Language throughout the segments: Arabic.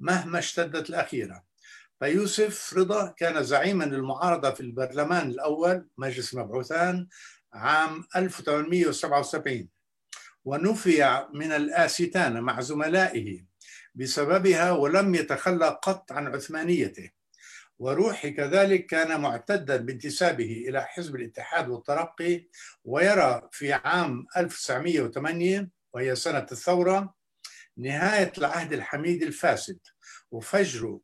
مهما اشتدت الأخيرة. فيوسف رضا كان زعيما للمعارضة في البرلمان الأول مجلس المبعوثان عام 1877 ونفي من الآستانة مع زملائه بسببها ولم يتخلى قط عن عثمانيته. وروحي كذلك كان معتدا بانتسابه إلى حزب الاتحاد والترقي ويرى في عام 1908 وهي سنة الثورة نهاية العهد الحميد الفاسد وفجر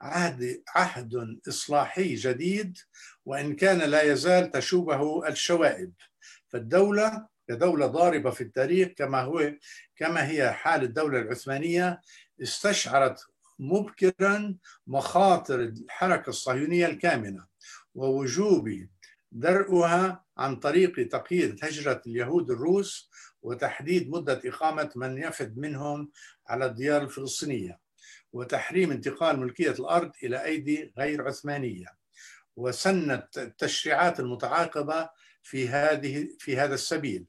عهد عهد إصلاحي جديد وإن كان لا يزال تشوبه الشوائب. فالدولة كدولة ضاربة في التاريخ كما هو كما هي حال الدولة العثمانية استشعرت مبكرا مخاطر الحركة الصهيونية الكامنة ووجوب درءها عن طريق تقييد هجرة اليهود الروس وتحديد مدة إقامة من يفد منهم على الديار الفلسطينية وتحريم انتقال ملكية الأرض إلى أيدي غير عثمانية وسنت التشريعات المتعاقبة في هذه في هذا السبيل.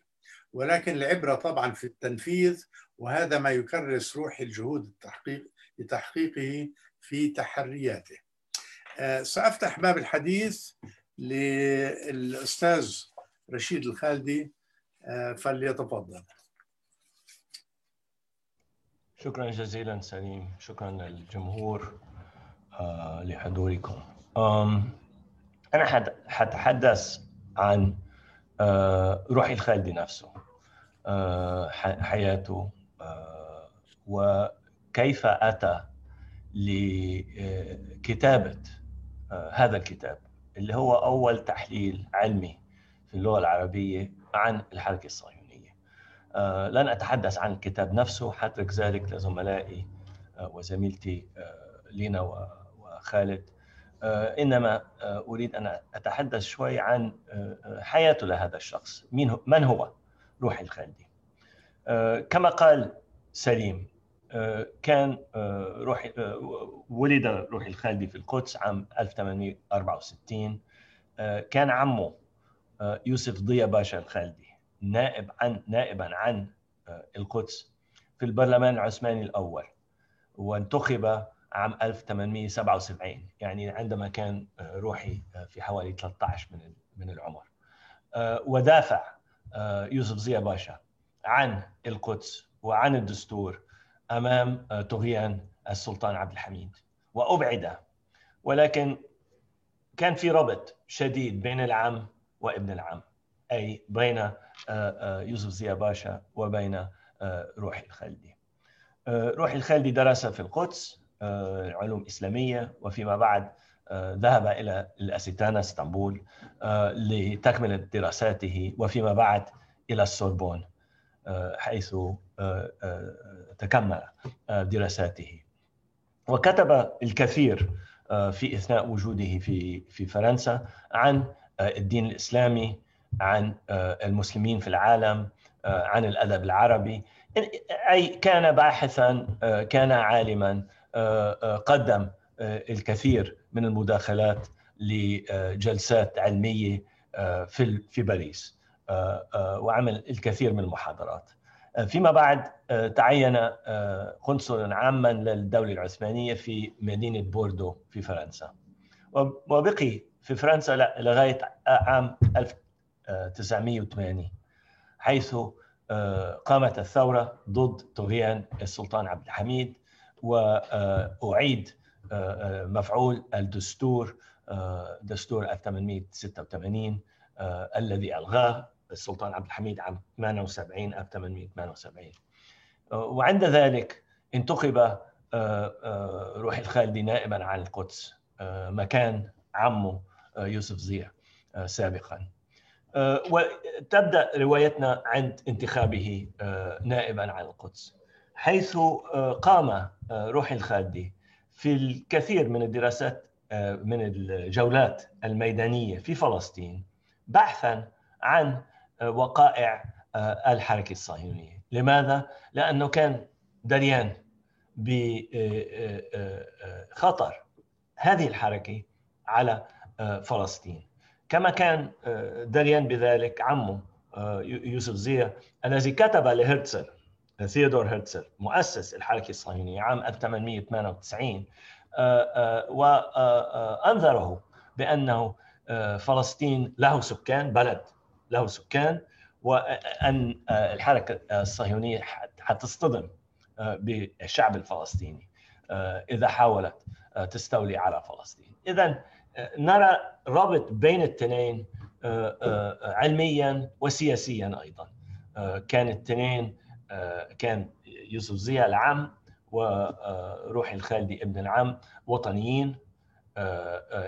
ولكن العبرة طبعا في التنفيذ وهذا ما يكرس روح الجهود التحقيق لتحقيقه في تحرياته. آه، سأفتح باب الحديث للأستاذ رشيد الخالدي فليتفضل. شكرا جزيلا سليم. شكرا للجمهور آه، لحضوركم. أنا حتحدث عن روحي الخالدي نفسه حياته وكيف أتى لكتابة هذا الكتاب اللي هو أول تحليل علمي في اللغة العربية. عن الحركة الصهيونية. لن أتحدث عن الكتاب نفسه حترك ذلك لزملائي وزميلتي لينا وخالد. إنما أريد أن أتحدث شوي عن حياته لهذا الشخص. من هو؟ روحي الخالدي. كما قال سليم كان روحي ولد روحي الخالدي في القدس عام 1864 كان عمه يوسف ضيا باشا الخالدي نائب عن نائبا عن القدس في البرلمان العثماني الأول وانتخب عام 1877 يعني عندما كان روحي في حوالي 13 من من العمر. ودافع يوسف زيا باشا عن القدس وعن الدستور أمام طغيان السلطان عبد الحميد وأبعد. ولكن كان في ربط شديد بين العم وابن العم أي بين يوسف زيا باشا وبين روحي الخالدي. روحي الخالدي درس في القدس علوم إسلامية وفيما بعد ذهب إلى الأستانة إسطنبول لتكمله دراساته وفيما بعد إلى السوربون حيث تكمل دراساته. وكتب الكثير في إثناء وجوده في في فرنسا عن الدين الإسلامي عن المسلمين في العالم عن الأدب العربي. أي كان باحثا كان عالما قدم الكثير من المداخلات لجلسات علمية في في باريس وعمل الكثير من المحاضرات. فيما بعد تعين قنصلا عاما للدولة العثمانية في مدينة بوردو في فرنسا. وبقي في فرنسا لغاية عام 1980 حيث قامت الثورة ضد طغيان السلطان عبد الحميد وأعيد مفعول الدستور دستور 1886 الذي ألغاه السلطان عبد الحميد عام 78 1878 وعند ذلك انتخب روحي الخالدي نائبا عن القدس مكان عمه يوسف زيع سابقا وتبدأ روايتنا عند انتخابه نائبا عن القدس حيث قام روحي الخالدي في الكثير من الدراسات من الجولات الميدانية في فلسطين بحثا عن وقائع الحركة الصهيونية، لماذا؟ لأنه كان دريان بخطر هذه الحركة على فلسطين. كما كان دريان بذلك عمه يوسف زيا الذي كتب لهرتزل ثيودور هرتزل مؤسس الحركة الصهيونية عام 1898 وأنذره بأنه فلسطين له سكان بلد له سكان وأن الحركة الصهيونية حتصطدم بالشعب الفلسطيني إذا حاولت تستولي على فلسطين. إذا نرى رابط بين الاثنين علميا وسياسيا أيضا كان الاثنين كان يوسف زيا العم وروحي الخالدي ابن العم وطنيين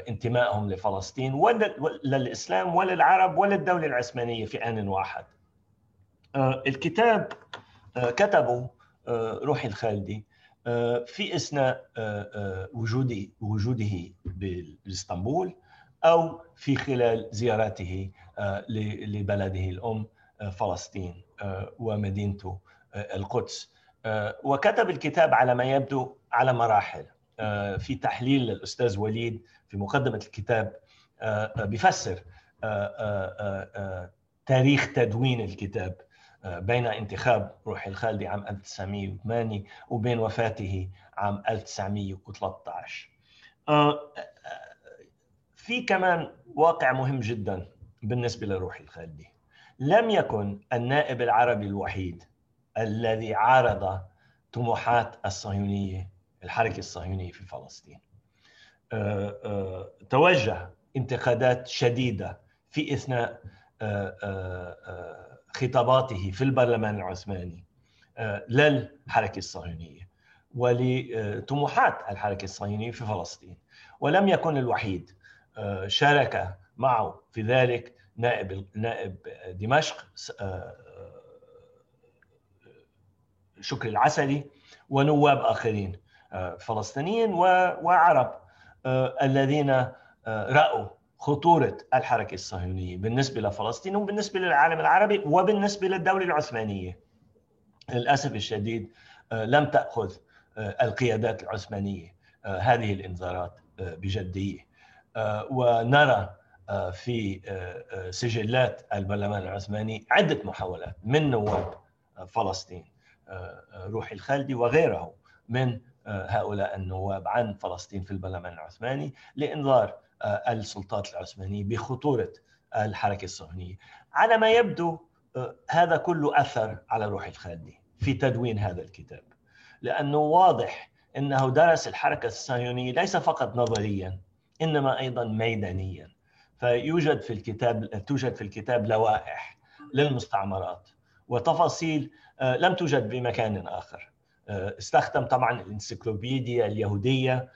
انتمائهم لفلسطين ولا للإسلام ولا العرب ولا الدولة العثمانية في آن واحد. الكتاب كتبه روحي الخالدي في أثناء وجوده وجوده باسطنبول أو في خلال زيارته لبلده الأم فلسطين ومدينته القدس. وكتب الكتاب على ما يبدو على مراحل. في تحليل للأستاذ وليد في مقدمة الكتاب بيفسر تاريخ تدوين الكتاب. بين انتخاب روح الخالدي عام 1908 وبين وفاته عام 1913 في كمان واقع مهم جدا بالنسبة لروح الخالدي لم يكن النائب العربي الوحيد الذي عارض طموحات الصهيونية الحركة الصهيونية في فلسطين. توجه انتقادات شديدة في إثناء خطاباته في البرلمان العثماني للحركة الصهيونية ولطموحات الحركة الصهيونية في فلسطين. ولم يكن الوحيد شارك معه في ذلك نائب نائب دمشق شكري العسلي ونواب آخرين فلسطينيين وعرب الذين رأوا خطورة الحركة الصهيونية بالنسبة لفلسطين وبالنسبة للعالم العربي وبالنسبة للدولة العثمانية. للأسف الشديد لم تأخذ القيادات العثمانية هذه الإنذارات بجديه ونرى في سجلات البرلمان العثماني عدة محاولات من نواب فلسطين روحي الخالدي وغيره من هؤلاء النواب عن فلسطين في البرلمان العثماني لإنذار السلطات العثمانية بخطورة الحركة الصهيونية. على ما يبدو هذا كله أثر على روحي الخالدي في تدوين هذا الكتاب. لأنه واضح إنه درس الحركة الصهيونية ليس فقط نظريا إنما أيضا ميدانيا. فيوجد في الكتاب توجد في الكتاب لوائح للمستعمرات وتفاصيل لم توجد بمكان آخر. استخدم طبعا الانسيكلوبيديا اليهودية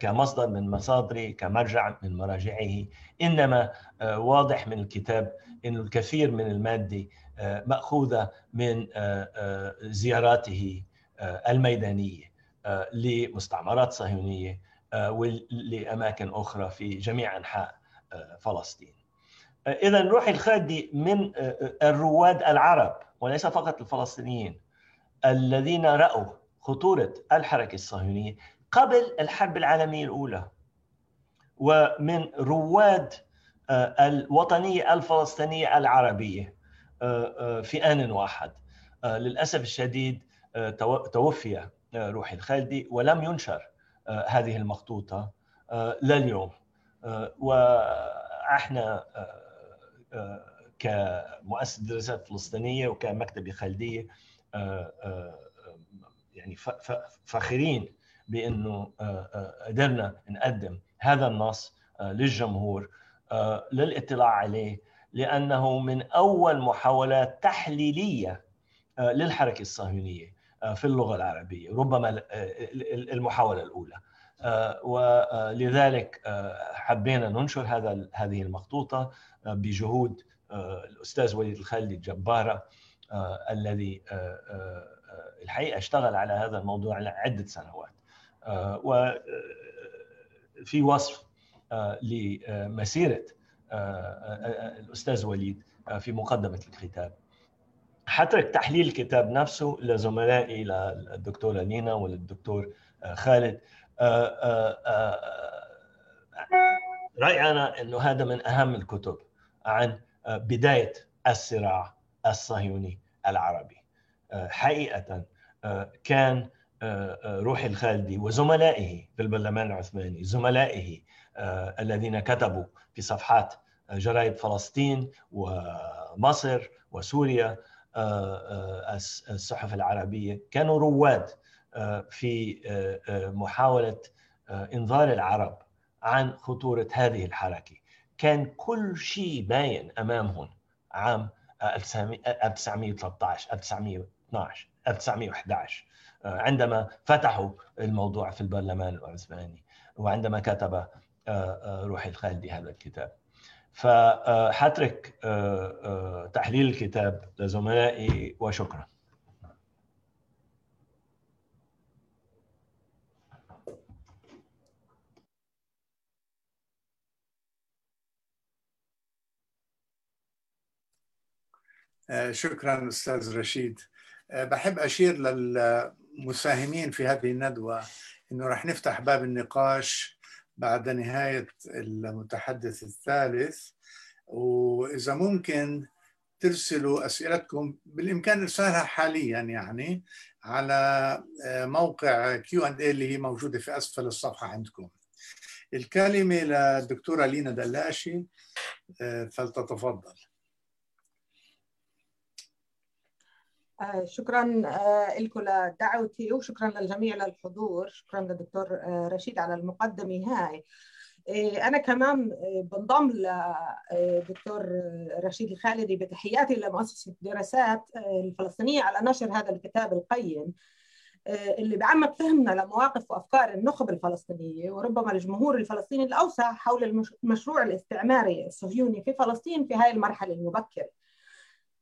كمصدر من مصادره كمرجع من مراجعه إنما واضح من الكتاب إنه الكثير من المادة مأخوذة من زياراته الميدانية لمستعمرات صهيونية ولاماكن أخرى في جميع أنحاء فلسطين. اذا روحي الخالدي من الرواد العرب وليس فقط الفلسطينيين الذين رأوا خطورة الحركة الصهيونية قبل الحرب العالمية الأولى. ومن رواد الوطنية الفلسطينية العربية في آن واحد. للأسف الشديد توفي روحي الخالدي ولم ينشر هذه المخطوطة لليوم. وإحنا كمؤسسة دراسات فلسطينية وكمكتبة خالدية يعني فاخرين بأنه قدرنا نقدم هذا النص للجمهور للاطلاع عليه لأنه من أول محاولات تحليلية للحركة الصهيونية في اللغة العربية ربما المحاولة الأولى. ولذلك حبينا ننشر هذا هذه المخطوطة بجهود الأستاذ وليد الخالدي الجباره الذي الحقيقة اشتغل على هذا الموضوع عده سنوات. وفي وصف لمسيرة الأستاذ وليد في مقدمة الكتاب. حترك تحليل الكتاب نفسه لزملائي للدكتورة لينا وللدكتور خالد. رأيي أنا إنه هذا من أهم الكتب عن بداية الصراع الصهيوني العربي. حقيقة كان روحي الخالدي وزملائه في البرلمان العثماني زملائه الذين كتبوا في صفحات جرائد فلسطين ومصر وسوريا الصحف العربية كانوا رواد في محاولة إنذار العرب عن خطورة هذه الحركة. كان كل شيء باين أمامهم عام 1913 1912 1911 عندما فتحوا الموضوع في البرلمان العثماني وعندما كتب روحي الخالدي هذا الكتاب. فحترك تحليل الكتاب لزملائي وشكرا. شكرا أستاذ رشيد بحب أشير للمساهمين في هذه الندوة إنه راح نفتح باب النقاش بعد نهاية المتحدث الثالث وإذا ممكن ترسلوا أسئلتكم بالإمكان ارسالها حاليا يعني على موقع Q and A اللي هي موجودة في أسفل الصفحة عندكم. الكلمة للدكتوره لينا دلاشي فلتتفضل. شكرا لكم لدعوتي وشكرا للجميع للحضور. شكرا للدكتور رشيد على المقدمة هاي. أنا كمان بنضم لدكتور رشيد الخالدي بتحياتي لمؤسسة الدراسات الفلسطينية على نشر هذا الكتاب القيم اللي بعمق فهمنا لمواقف وأفكار النخب الفلسطينية وربما الجمهور الفلسطيني الأوسع حول المشروع الاستعماري الصهيوني في فلسطين في هذه المرحلة المبكرة.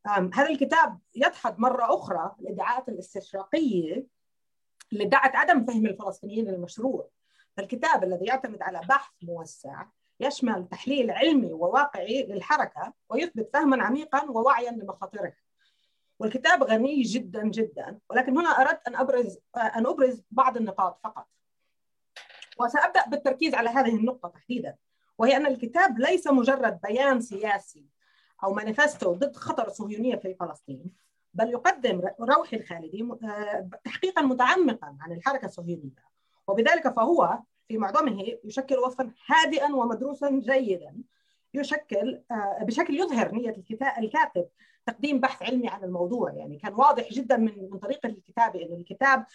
هذا الكتاب يدحض مرة أخرى الادعاءات الاستشراقية اللي ادعت عدم فهم الفلسطينيين للمشروع فالكتاب الذي يعتمد على بحث موسع يشمل تحليل علمي وواقعي للحركة ويثبت فهما عميقا ووعيا لمخاطرها والكتاب غني جدا جدا ولكن هنا أردت أن أبرز أن أبرز بعض النقاط فقط. وسأبدأ بالتركيز على هذه النقطة تحديدا وهي أن الكتاب ليس مجرد بيان سياسي أو مانيفستو ضد خطر الصهيونية في فلسطين بل يقدم روحي الخالدي تحقيقا متعمقا عن الحركة الصهيونية. وبذلك فهو في معظمه يشكل وصفا هادئا ومدروسا جيدا. يشكل بشكل يظهر نية الكاتب تقديم بحث علمي عن الموضوع. يعني كان واضح جدا من من طريقة الكتابة أن الكتاب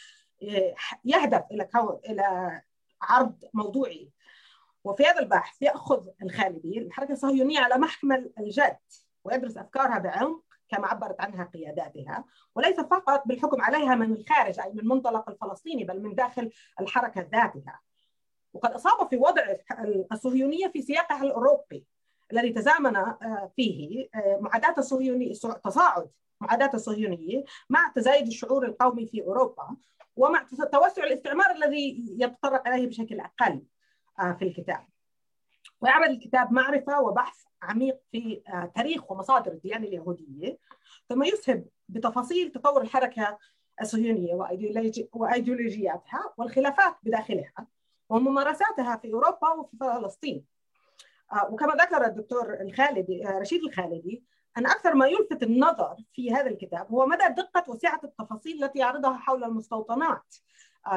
يهدف إلى إلى عرض موضوعي. وفي هذا البحث يأخذ الخالدي الحركة الصهيونية على محمل الجد ويدرس أفكارها بعمق كما عبرت عنها قياداتها وليس فقط بالحكم عليها من الخارج أي من منطلق الفلسطيني بل من داخل الحركة ذاتها. وقد أصاب في وضع الصهيونية في سياقها الأوروبي الذي تزامن فيه معاداة الصهيونيه تصاعد معاداة الصهيونية مع تزايد الشعور القومي في أوروبا ومع توسع الاستعمار الذي يتطرق اليه بشكل أقل. في الكتاب. ويعمل الكتاب معرفة وبحث عميق في تاريخ ومصادر الديانة اليهودية. ثم يسهب بتفاصيل تطور الحركة الصهيونية وأيديولوجياتها والخلافات بداخلها وممارساتها في أوروبا وفي فلسطين. وكما ذكر الدكتور الخالدي رشيد الخالدي أن أكثر ما يلفت النظر في هذا الكتاب هو مدى دقة وسعة التفاصيل التي يعرضها حول المستوطنات.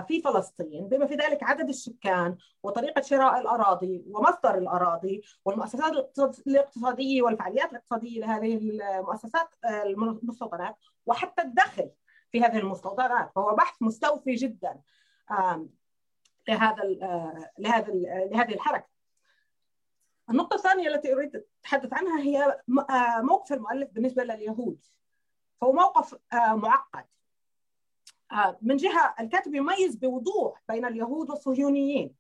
في فلسطين بما في ذلك عدد السكان وطريقة شراء الأراضي ومصدر الأراضي والمؤسسات الاقتصادية والفعاليات الاقتصادية لهذه المؤسسات المستوطنات وحتى الدخل في هذه المستوطنات فهو بحث مستوفي جدا لهذا لهذا لهذه الحركة. النقطة الثانية التي أريد أتحدث عنها هي موقف المؤلف بالنسبة لليهود. فهو موقف معقد. من جهة الكاتب يميز بوضوح بين اليهود والصهيونيين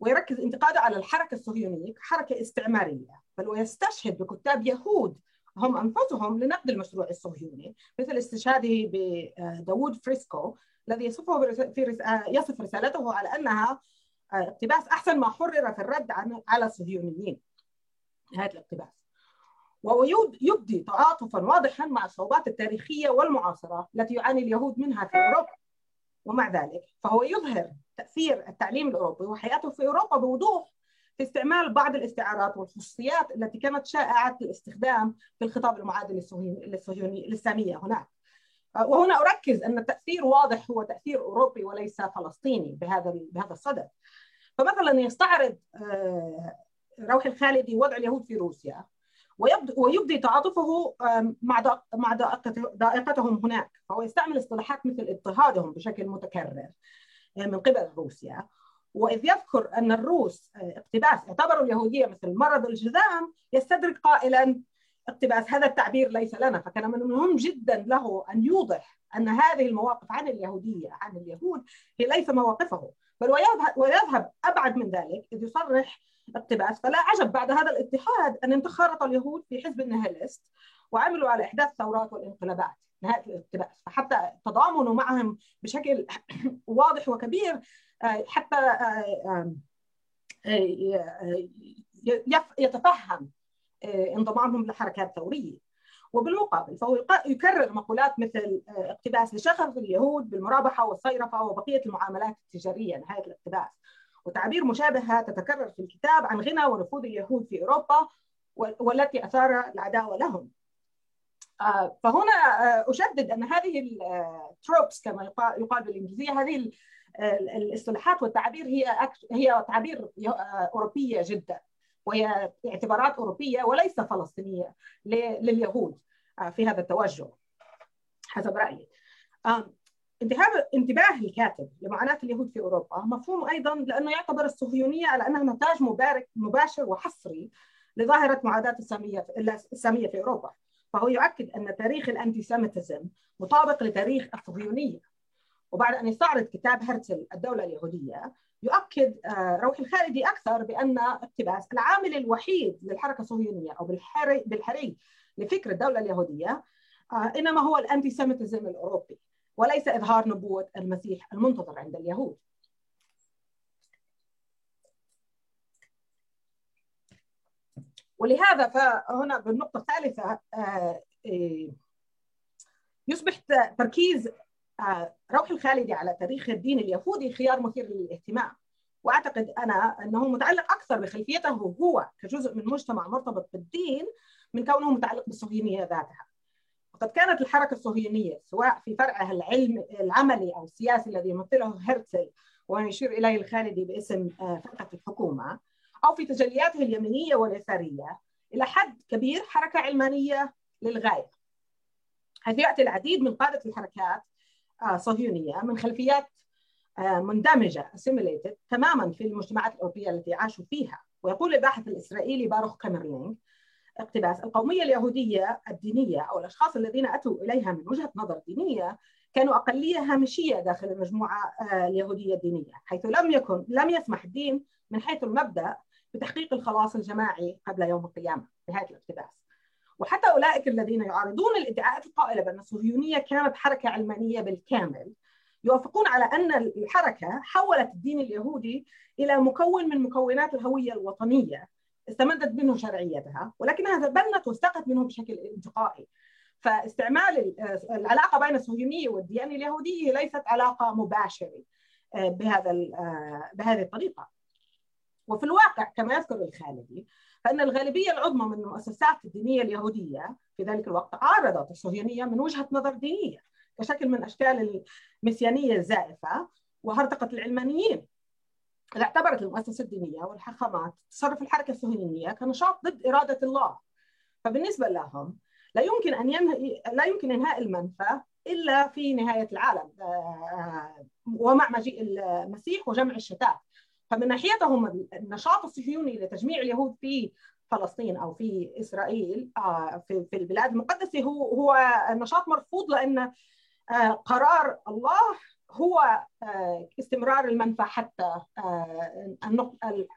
ويركز انتقاده على الحركة الصهيونية كحركة استعمارية بل ويستشهد بكتاب يهود هم أنفسهم لنقد المشروع الصهيوني مثل استشهاده بداوود فريسكو الذي يصفه في يصف رسالته على أنها اقتباس أحسن ما حرر في الرد على الصهيونيين. نهاية الاقتباس. وهو يبدي تعاطفا واضحا مع الصعوبات التاريخية والمعاصرة التي يعاني اليهود منها في أوروبا. ومع ذلك فهو يظهر تأثير التعليم الأوروبي وحياته في أوروبا بوضوح في استعمال بعض الاستعارات والخصوصيات التي كانت شائعة الاستخدام في الخطاب المعادل للصهيوني للسامية هناك. وهنا أركز أن التأثير واضح هو تأثير أوروبي وليس فلسطيني بهذا بهذا الصدد. فمثلا يستعرض روح الخالدي وضع اليهود في روسيا. ويبدي تعاطفه مع مع ضائقتهم هناك. فهو يستعمل اصطلاحات مثل اضطهادهم بشكل متكرر من قبل روسيا. وإذ يذكر أن الروس اقتباس اعتبروا اليهودية مثل مرض الجذام يستدرك قائلا اقتباس هذا التعبير ليس لنا. فكان من المهم جدا له أن يوضح أن هذه المواقف عن اليهودية عن اليهود هي ليس مواقفه. بل ويذهب أبعد من ذلك إذ يصرح اقتباس. فلا عجب بعد هذا الاتحاد أن انخرط اليهود في حزب النهاليست وعملوا على إحداث الثورات والانقلابات نهاية الاقتباس. فحتى تضامنوا معهم بشكل واضح وكبير حتى يتفهم انضمامهم للحركات الثوريه وبالمقابل فهو يكرر مقولات مثل اقتباس لشغف اليهود بالمرابحة والصيرفة وبقية المعاملات التجارية نهايه الاقتباس. وتعابير مشابهه تتكرر في الكتاب عن غنى ونفوذ اليهود في أوروبا والتي أثار العداوة لهم. فهنا أشدد أن هذه التروبس كما يقال بالإنجليزية هذه الاصطلاحات والتعابير هي هي تعابير أوروبية جدا. وهي اعتبارات أوروبية وليس فلسطينية لليهود في هذا التوجه حسب رأيي. انتباه انتباه الكاتب لمعاناة اليهود في أوروبا مفهوم أيضا لأنه يعتبر الصهيونية على أنها نتاج مبارك مباشر وحصري لظاهرة معاداة السامية السامية في أوروبا فهو يؤكد أن تاريخ الانتيسيميتزم مطابق لتاريخ الصهيونية وبعد أن يستعرض كتاب هرتزل الدولة اليهودية يؤكد روح الخالدي أكثر بأن اقتباس العامل الوحيد للحركة الصهيونية أو بالحري بالحري لفكر الدولة اليهودية إنما هو الانتيسيميتزم الأوروبي وليس إظهار نبوة المسيح المنتظر عند اليهود. ولهذا فهنا بالنقطة الثالثة يصبح تركيز روح الخالدي على تاريخ الدين اليهودي خيار مثير للاهتمام وأعتقد أنا أنه متعلق أكثر بخلفيته هو كجزء من مجتمع مرتبط بالدين من كونه متعلق بالصهيونية ذاتها. وقد كانت الحركة الصهيونية سواء في فرعها العلم العملي أو السياسي الذي يمثله هرتزل ويشير إليه الخالدي باسم فرقة الحكومة أو في تجلياته اليمينية واليسارية إلى حد كبير حركة علمانية للغاية حيث يأتي العديد من قادة الحركات صهيونية من خلفيات مندمجة assimilated تماما في المجتمعات الأوروبية التي عاشوا فيها. ويقول الباحث الإسرائيلي باروخ كامرلينغ اقتباس القومية اليهودية الدينية أو الأشخاص الذين أتوا إليها من وجهة نظر دينية كانوا أقلية هامشية داخل المجموعة اليهودية الدينية حيث لم يكن لم يسمح الدين من حيث المبدأ بتحقيق الخلاص الجماعي قبل يوم القيامة. نهاية الاقتباس. وحتى أولئك الذين يعارضون الادعاءات القائلة بأن الصهيونية كانت حركة علمانية بالكامل يوافقون على أن الحركة حولت الدين اليهودي إلى مكون من مكونات الهوية الوطنية استمدت منه شرعيتها ولكنها تبنت واستقت منه بشكل انتقائي. فاستعمال العلاقة بين الصهيونية والديانة اليهودية ليست علاقة مباشرة بهذا بهذه الطريقة. وفي الواقع كما يذكر الخالدي فإن الغالبية العظمى من المؤسسات الدينية اليهودية في ذلك الوقت عارضت الصهيونية من وجهة نظر دينية كشكل من أشكال المسيانية الزائفة وهرطقة العلمانيين. اعتبرت المؤسسة الدينية والحاخامات تصرف الحركة الصهيونية كنشاط ضد إرادة الله. فبالنسبة لهم لا يمكن أن ينهي لا يمكن إنهاء المنفى إلا في نهاية العالم. ومع مجيء المسيح وجمع الشتات. فمن ناحيتهم النشاط الصهيوني لتجميع اليهود في فلسطين أو في إسرائيل في في البلاد المقدسة هو هو نشاط مرفوض لأن قرار الله هو استمرار المنفى حتى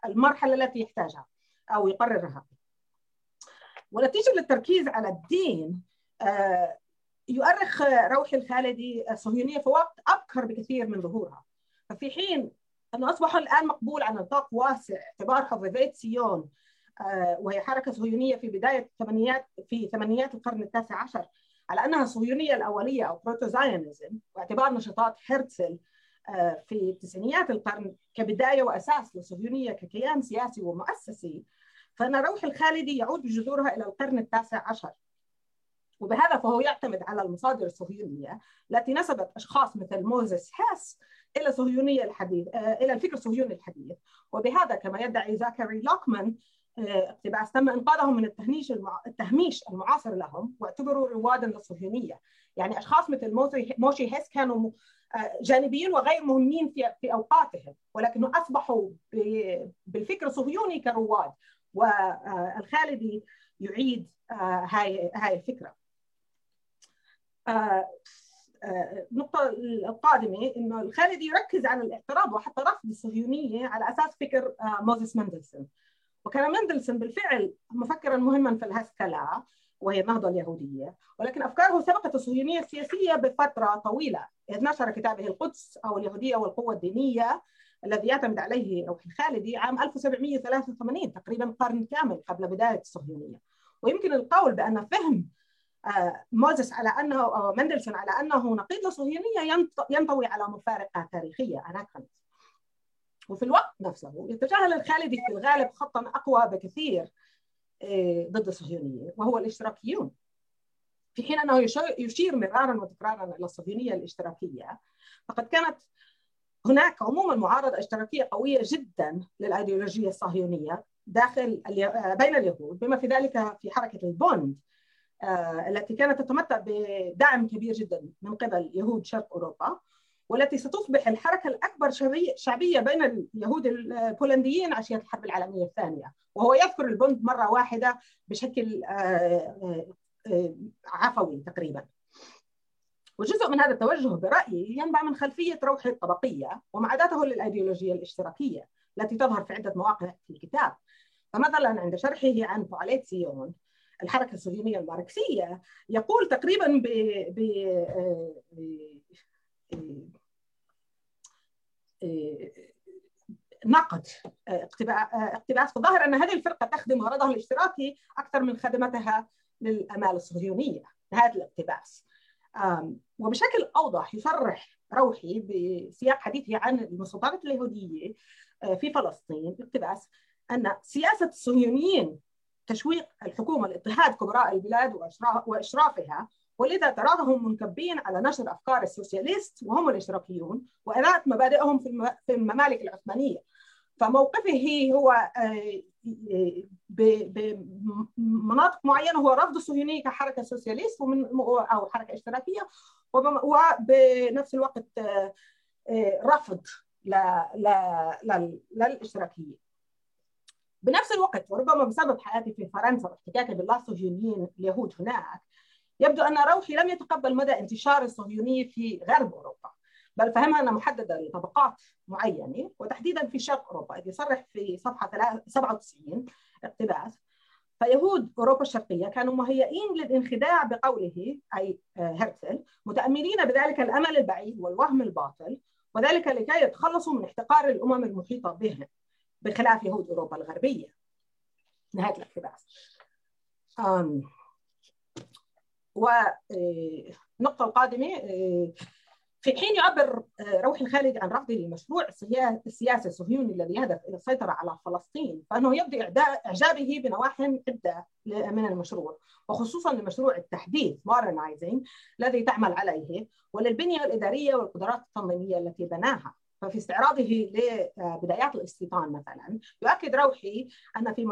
المرحلة التي يحتاجها أو يقررها. ونتيجة للتركيز على الدين يؤرخ روحي الخالدي الصهيونية في وقت أبكر بكثير من ظهورها. ففي حين أنه اصبح الآن مقبول على نطاق واسع اعتبار حفظة سيون. وهي حركة صهيونية في بداية الثمانينات في ثمانينات القرن التاسع عشر. على أنها الصهيونيه الأولية أو proto-Zionism واعتبار نشاطات هرتزل في تسعينيات القرن كبداية وأساس للصهيونيه ككيان سياسي ومؤسسي. فإن روح الخالدي يعود بجذورها إلى القرن التاسع عشر. وبهذا فهو يعتمد على المصادر الصهيونية التي نسبت أشخاص مثل موزيس هاس إلى الصهيونية الحديث إلى الفكر الصهيوني الحديث وبهذا كما يدعي زاكري لوكمان اقتباس تم إنقاذهم من التهميش المع... التهميش المعاصر لهم واعتبروا روادا للصهيونية، يعني أشخاص مثل موشي هيس كانوا جانبيين وغير مهمين في في أوقاتهم ولكنه أصبحوا بالفكر الصهيوني كرواد والخالدي يعيد هاي هاي الفكرة. النقطة القادمة إنه الخالدي يركز على الاعتراض وحتى رفض الصهيونية على أساس فكر موزيس مندلسون. وكان مندلسون بالفعل مفكرا مهما في الهسكلة وهي النهضة اليهودية ولكن أفكاره سبقت الصهيونية السياسية بفترة طويلة. إذ نشر كتابه القدس أو اليهودية والقوة الدينية الذي يعتمد عليه روح الخالدي عام 1783 تقريبا قرن كامل قبل بداية الصهيونية. ويمكن القول بأن فهم موزس على أنه أو مندلسون على أنه نقيض للصهيونيه ينطوي على مفارقة تاريخية اناكرونيزم وفي الوقت نفسه يتجاهل الخالدي في الغالب خطا أقوى بكثير ضد الصهيونية وهو الاشتراكيون. في حين أنه يشير مرارا وتكرارا إلى الصهيونية الاشتراكية فقد كانت هناك عموما معارضة اشتراكية قوية جدا للأيديولوجية الصهيونية داخل بين اليهود بما في ذلك في حركة البوند. التي كانت تتمتع بدعم كبير جدا من قبل يهود شرق أوروبا والتي ستصبح الحركة الأكبر شعبية بين اليهود البولنديين عشية الحرب العالمية الثانية. وهو يذكر البوند مرة واحدة بشكل عفوي تقريبا. وجزء من هذا التوجه برأيي ينبع من خلفية روحه الطبقية ومعاداته للأيديولوجية الاشتراكية التي تظهر في عدة مواقع في الكتاب. فمثلا عند شرحه عن فعاليه سيون الحركة الصهيونية الماركسية يقول تقريبا ب ب نقد اقتباس. فظاهر أن هذه الفرقة تخدم غرضها الاشتراكي أكثر من خدمتها للأمال الصهيونية نهاية الاقتباس. وبشكل أوضح يصرح روحي بسياق حديثه عن المستوطنات اليهودية في فلسطين اقتباس أن سياسة الصهيونيين تشويق الحكومة لاضطهاد كبراء البلاد وإشرافها ولذا تراهم منكبين على نشر أفكار السوسياليست وهم الاشتراكيون واذاعه مبادئهم في الممالك العثمانية. فموقفه هو بمناطق معينة هو رفض الصهيونيه كحركة سوسياليست ومن أو حركة إشتراكية وبنفس الوقت رفض للاشتراكيه بنفس الوقت وربما بسبب حياتي في فرنسا واحتكاكي باللاصهيونيين اليهود هناك يبدو أن روحي لم يتقبل مدى انتشار الصهيونية في غرب أوروبا بل فهمها انها محدده لطبقات معينة وتحديدا في شرق أوروبا إذ يصرح في صفحة 97 اقتباس. فيهود أوروبا الشرقية كانوا مهيئين للانخداع بقوله أي هرتزل متأملين بذلك الأمل البعيد والوهم الباطل وذلك لكي يتخلصوا من احتقار الأمم المحيطة بهم. بخلاف يهود أوروبا الغربية. نهاية الاقتباس. والنقطه القادمة في حين يعبر روحي الخالد عن رفضه للمشروع السياسي الصهيوني الذي يهدف إلى السيطرة على فلسطين فإنه يبدو إعجابه بنواحي عدة من المشروع وخصوصا لمشروع التحديث modernizing الذي تعمل عليه وللبنية الإدارية والقدرات التنظيمية التي بناها. ففي استعراضه لبدايات الاستيطان مثلا يؤكد روحي أن في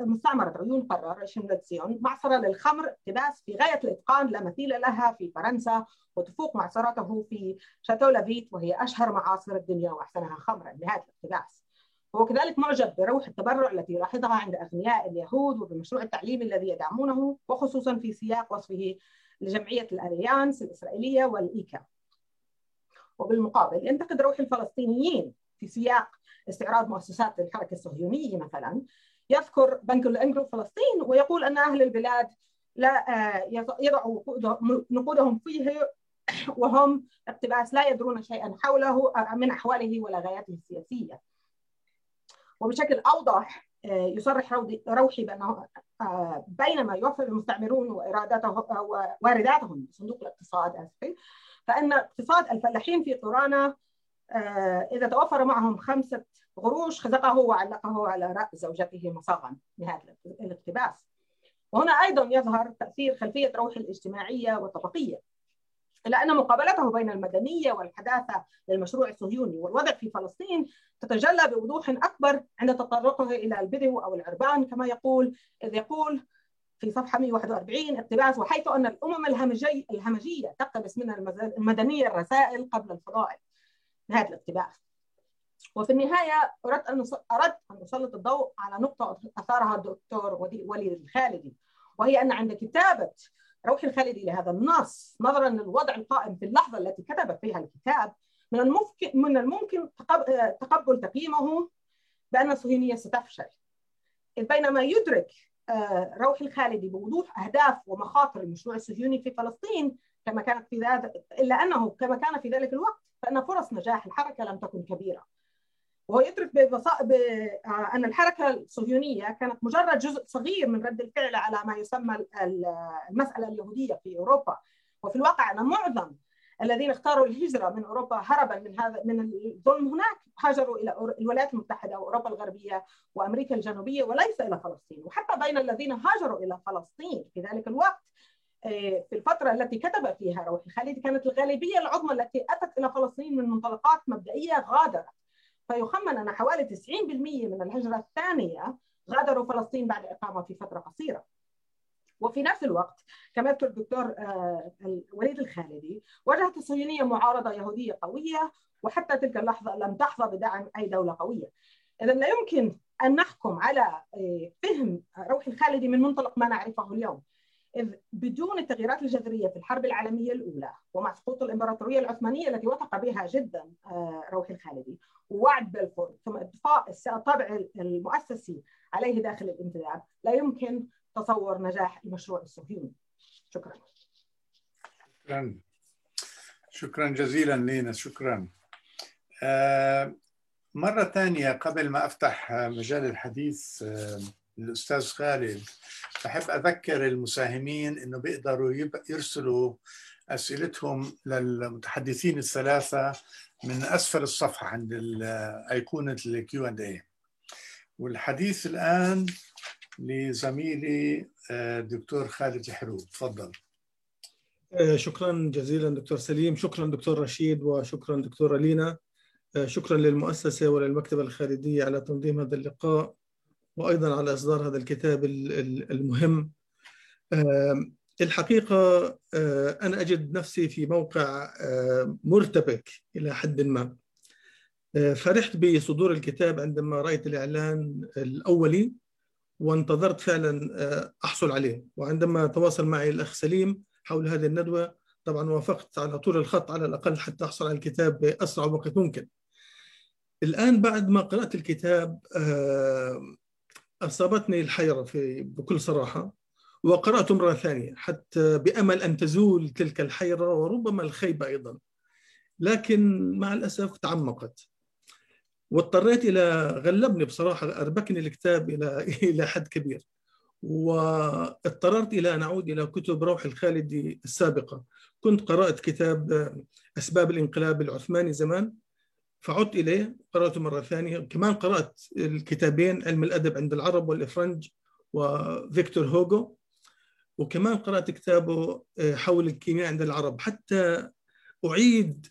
مستعمرة عيون قرار شنغتسيون معصرة للخمر اقتباس في غاية الإتقان لا مثيل لها في فرنسا وتفوق معصرته في شاتو لافيت وهي أشهر معاصر الدنيا وأحسنها خمرا نهايه الاقتباس. هو كذلك معجب بروح التبرع التي يلاحظها عند أغنياء اليهود وبمشروع التعليم الذي يدعمونه وخصوصا في سياق وصفه لجمعية الأليانس الإسرائيلية والإيكا. وبالمقابل ينتقد روح الفلسطينيين في سياق استعراض مؤسسات الحركة الصهيونيه مثلا يذكر بنك الأنجلو فلسطين ويقول أن أهل البلاد لا يضعوا نقودهم فيه وهم اقتباس لا يدرون شيئا حوله من أحواله ولا غاياته السياسية. وبشكل أوضح يصرح روحي بأنه بينما يوفر المستعمرون وارادته وارداتهم صندوق الاقتصاد اسفي فإن اقتصاد الفلاحين في قرانا إذا توفر معهم خمسة قروش خزقه وعلقه على رأس زوجته مصاغا نهايه الاقتباس. وهنا أيضا يظهر تأثير خلفية روح الاجتماعية والطبقية إلى أن مقابلته بين المدنية والحداثة للمشروع الصهيوني والوضع في فلسطين تتجلى بوضوح أكبر عند تطرقه إلى البدو أو العربان كما يقول إذ يقول في صفحة 141 اقتباس وحيث أن الأمم الهمجي الهمجية تقتبس من المدنية الرسائل قبل الفضائل نهاية الاقتباس. وفي النهاية أردت أن أردت أن أسلط الضوء على نقطة أثارها الدكتور ولي الخالدي وهي أن عند كتابة روح الخالدي لهذا النص نظرا للوضع القائم في اللحظة التي كتب فيها الكتاب من الممكن من الممكن تقبل تقييمه بأن الصهيونية ستفشل. بينما يدرك روح الخالدي بوضوح أهداف ومخاطر المشروع الصهيوني في فلسطين كما كانت في ذلك إلا أنه كما كان في ذلك الوقت فإن فرص نجاح الحركة لم تكن كبيرة. وهو يدرك ببصا... ب... أن الحركة الصهيونية كانت مجرد جزء صغير من رد الفعل على ما يسمى المسألة اليهودية في أوروبا. وفي الواقع أن معظم الذين اختاروا الهجرة من أوروبا هربا من هذا من الظلم هناك هاجروا إلى الولايات المتحدة وأوروبا الغربية وأمريكا الجنوبية وليس إلى فلسطين. وحتى بين الذين هاجروا إلى فلسطين في ذلك الوقت في الفترة التي كتب فيها روح الخالدي كانت الغالبية العظمى التي أتت إلى فلسطين من منطلقات مبدئية غادرت. فيخمن أن حوالي 90% من الهجرة الثانية غادروا فلسطين بعد إقامة في فترة قصيرة. وفي نفس الوقت كما يذكر الدكتور وليد الخالدي واجهت الصهيونية معارضة يهودية قوية وحتى تلك اللحظة لم تحظى بدعم أي دولة قوية. إذا لا يمكن أن نحكم على فهم روح الخالدي من منطلق ما نعرفه اليوم. إذ بدون التغييرات الجذرية في الحرب العالمية الأولى ومع سقوط الإمبراطورية العثمانية التي وثق بها جدا روح الخالدي ووعد بلفور ثم الطابع المؤسسي عليه داخل الانتداب لا يمكن تصور نجاح المشروع الصهيوني. شكرا. شكرا. شكرا جزيلا لينا شكرا. آه مرة ثانية قبل ما أفتح مجال الحديث آه للأستاذ خالد بحب أذكر المساهمين أنه بيقدروا يرسلوا أسئلتهم للمتحدثين الثلاثة من أسفل الصفحة عند أيقونة ال Q and A والحديث الآن لزميلي دكتور خالد حروب تفضل. شكرا جزيلا دكتور سليم. شكرا دكتور رشيد وشكرا دكتورة لينا شكرا للمؤسسة وللمكتبة الخالدية على تنظيم هذا اللقاء وأيضا على إصدار هذا الكتاب المهم. الحقيقة أنا أجد نفسي في موقع مرتبك إلى حد ما. فرحت بصدور الكتاب عندما رأيت الإعلان الأولي. وانتظرت فعلا أحصل عليه وعندما تواصل معي الأخ سليم حول هذه الندوة طبعا وافقت على طول الخط على الأقل حتى أحصل على الكتاب بأسرع وقت ممكن. الآن بعد ما قرأت الكتاب أصابتني الحيرة في بكل صراحة وقرأته مرة ثانية حتى بأمل أن تزول تلك الحيرة وربما الخيبة أيضا. لكن مع الأسف تعمقت. واضطريت إلى غلبني بصراحة أربكني الكتاب إلى إلى حد كبير. واضطررت إلى أن أعود إلى كتب روح الخالدي السابقة. كنت قرأت كتاب أسباب الانقلاب العثماني زمان فعدت إليه قرأته مرة ثانية. كمان قرأت الكتابين علم الأدب عند العرب والإفرنج وفيكتور هوغو. وكمان قرأت كتابه حول الكيمياء عند العرب. حتى أعيد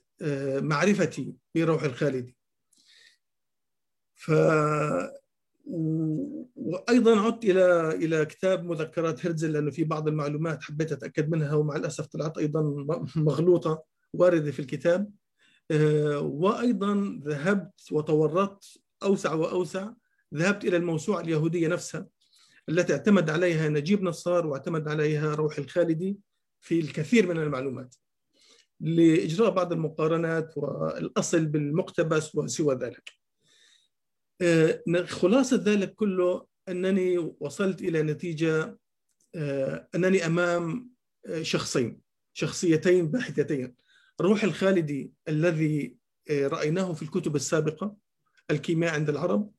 معرفتي بروح الخالدي ف وأيضا عدت إلى إلى كتاب مذكرات هرتزل لأنه في بعض المعلومات حبيت أتأكد منها ومع الأسف طلعت أيضا مغلوطة واردة في الكتاب وأيضا ذهبت وتورطت أوسع وأوسع ذهبت إلى الموسوعة اليهودية نفسها التي اعتمد عليها نجيب نصار واعتمد عليها روح الخالدي في الكثير من المعلومات لإجراء بعض المقارنات والأصل بالمقتبس وسوى ذلك. خلاصة ذلك كله أنني وصلت إلى نتيجة أنني أمام شخصين شخصيتين باحثتين روح الخالدي الذي رأيناه في الكتب السابقة الكيمياء عند العرب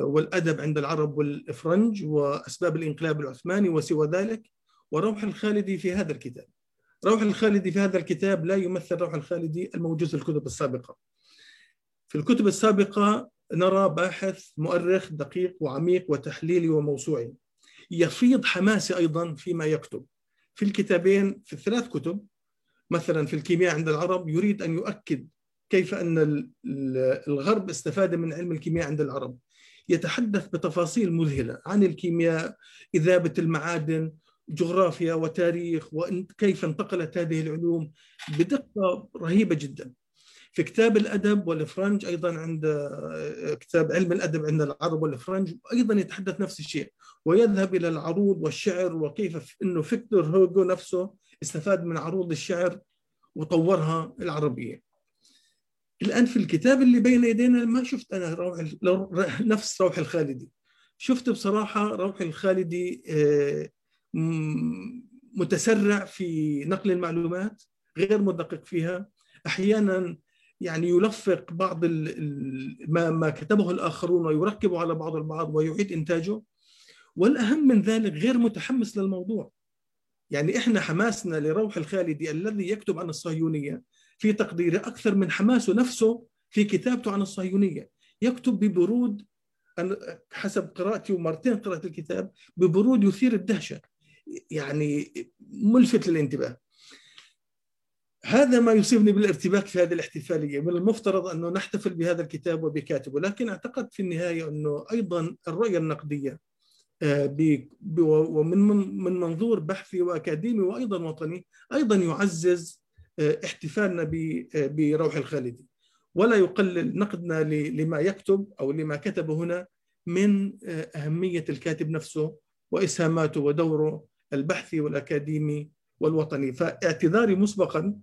والأدب عند العرب والإفرنج وأسباب الإنقلاب العثماني وسوى ذلك وروح الخالدي في هذا الكتاب. روح الخالدي في هذا الكتاب لا يمثل روح الخالدي الموجود في الكتب السابقة. في الكتب السابقة نرى باحث مؤرخ دقيق وعميق وتحليلي وموسوعي. يفيض حماسي أيضا فيما يكتب. في الكتابين في الثلاث كتب مثلا في الكيمياء عند العرب يريد أن يؤكد كيف أن الغرب استفاد من علم الكيمياء عند العرب. يتحدث بتفاصيل مذهلة عن الكيمياء إذابة المعادن جغرافيا وتاريخ وكيف انتقلت هذه العلوم بدقة رهيبة جدا. في كتاب الأدب والفرنج أيضا عند كتاب علم الأدب عند العرب والفرنج أيضا يتحدث نفس الشيء ويذهب إلى العروض والشعر وكيف إنه فيكتور هوجو نفسه استفاد من عروض الشعر وطورها العربية. الآن في الكتاب اللي بين يدينا ما شفت أنا روح نفس روح الخالدي. شفت بصراحة روح الخالدي متسرع في نقل المعلومات غير مدقق فيها أحيانا يعني يلفق بعض ما ما كتبه الآخرون ويركبه على بعض البعض ويعيد إنتاجه. والأهم من ذلك غير متحمس للموضوع. يعني إحنا حماسنا لروح الخالدي الذي يكتب عن الصهيونية في تقديري أكثر من حماسه نفسه في كتابته عن الصهيونية. يكتب ببرود حسب قراءتي ومرتين قرات الكتاب ببرود يثير الدهشة. يعني ملفت للانتباه. هذا ما يصيبني بالارتباك في هذه الاحتفالية، من المفترض أنه نحتفل بهذا الكتاب وبكاتبه، لكن أعتقد في النهاية أنه أيضا الرؤية النقدية ومن من منظور بحثي وأكاديمي وأيضا وطني أيضا يعزز احتفالنا بروح الخالدي ولا يقلل نقدنا لما يكتب أو لما كتب هنا من أهمية الكاتب نفسه وإسهاماته ودوره البحثي والأكاديمي والوطني. فاعتذاري مسبقا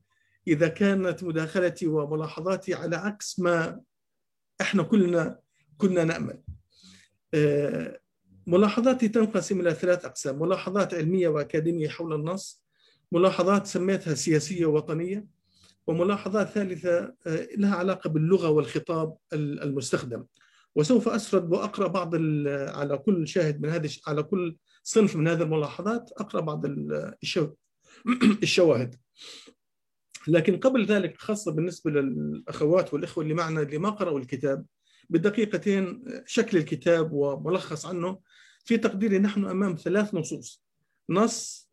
إذا كانت مداخلتي وملاحظاتي على عكس ما إحنا كلنا كنا نأمل. ملاحظاتي تنقسم إلى ثلاث أقسام، ملاحظات علمية وأكاديمية حول النص، ملاحظات سميتها سياسية وطنيه، وملاحظات ثالثة لها علاقة باللغة والخطاب المستخدم. وسوف أسرد وأقرأ بعض على كل شاهد من هذه على كل صنف من هذه الملاحظات أقرأ بعض الشواهد. لكن قبل ذلك خاصة بالنسبة للأخوات والإخوة اللي معنا اللي ما قرأوا الكتاب بدقيقتين شكل الكتاب وملخص عنه في تقديري نحن أمام ثلاث نصوص. نص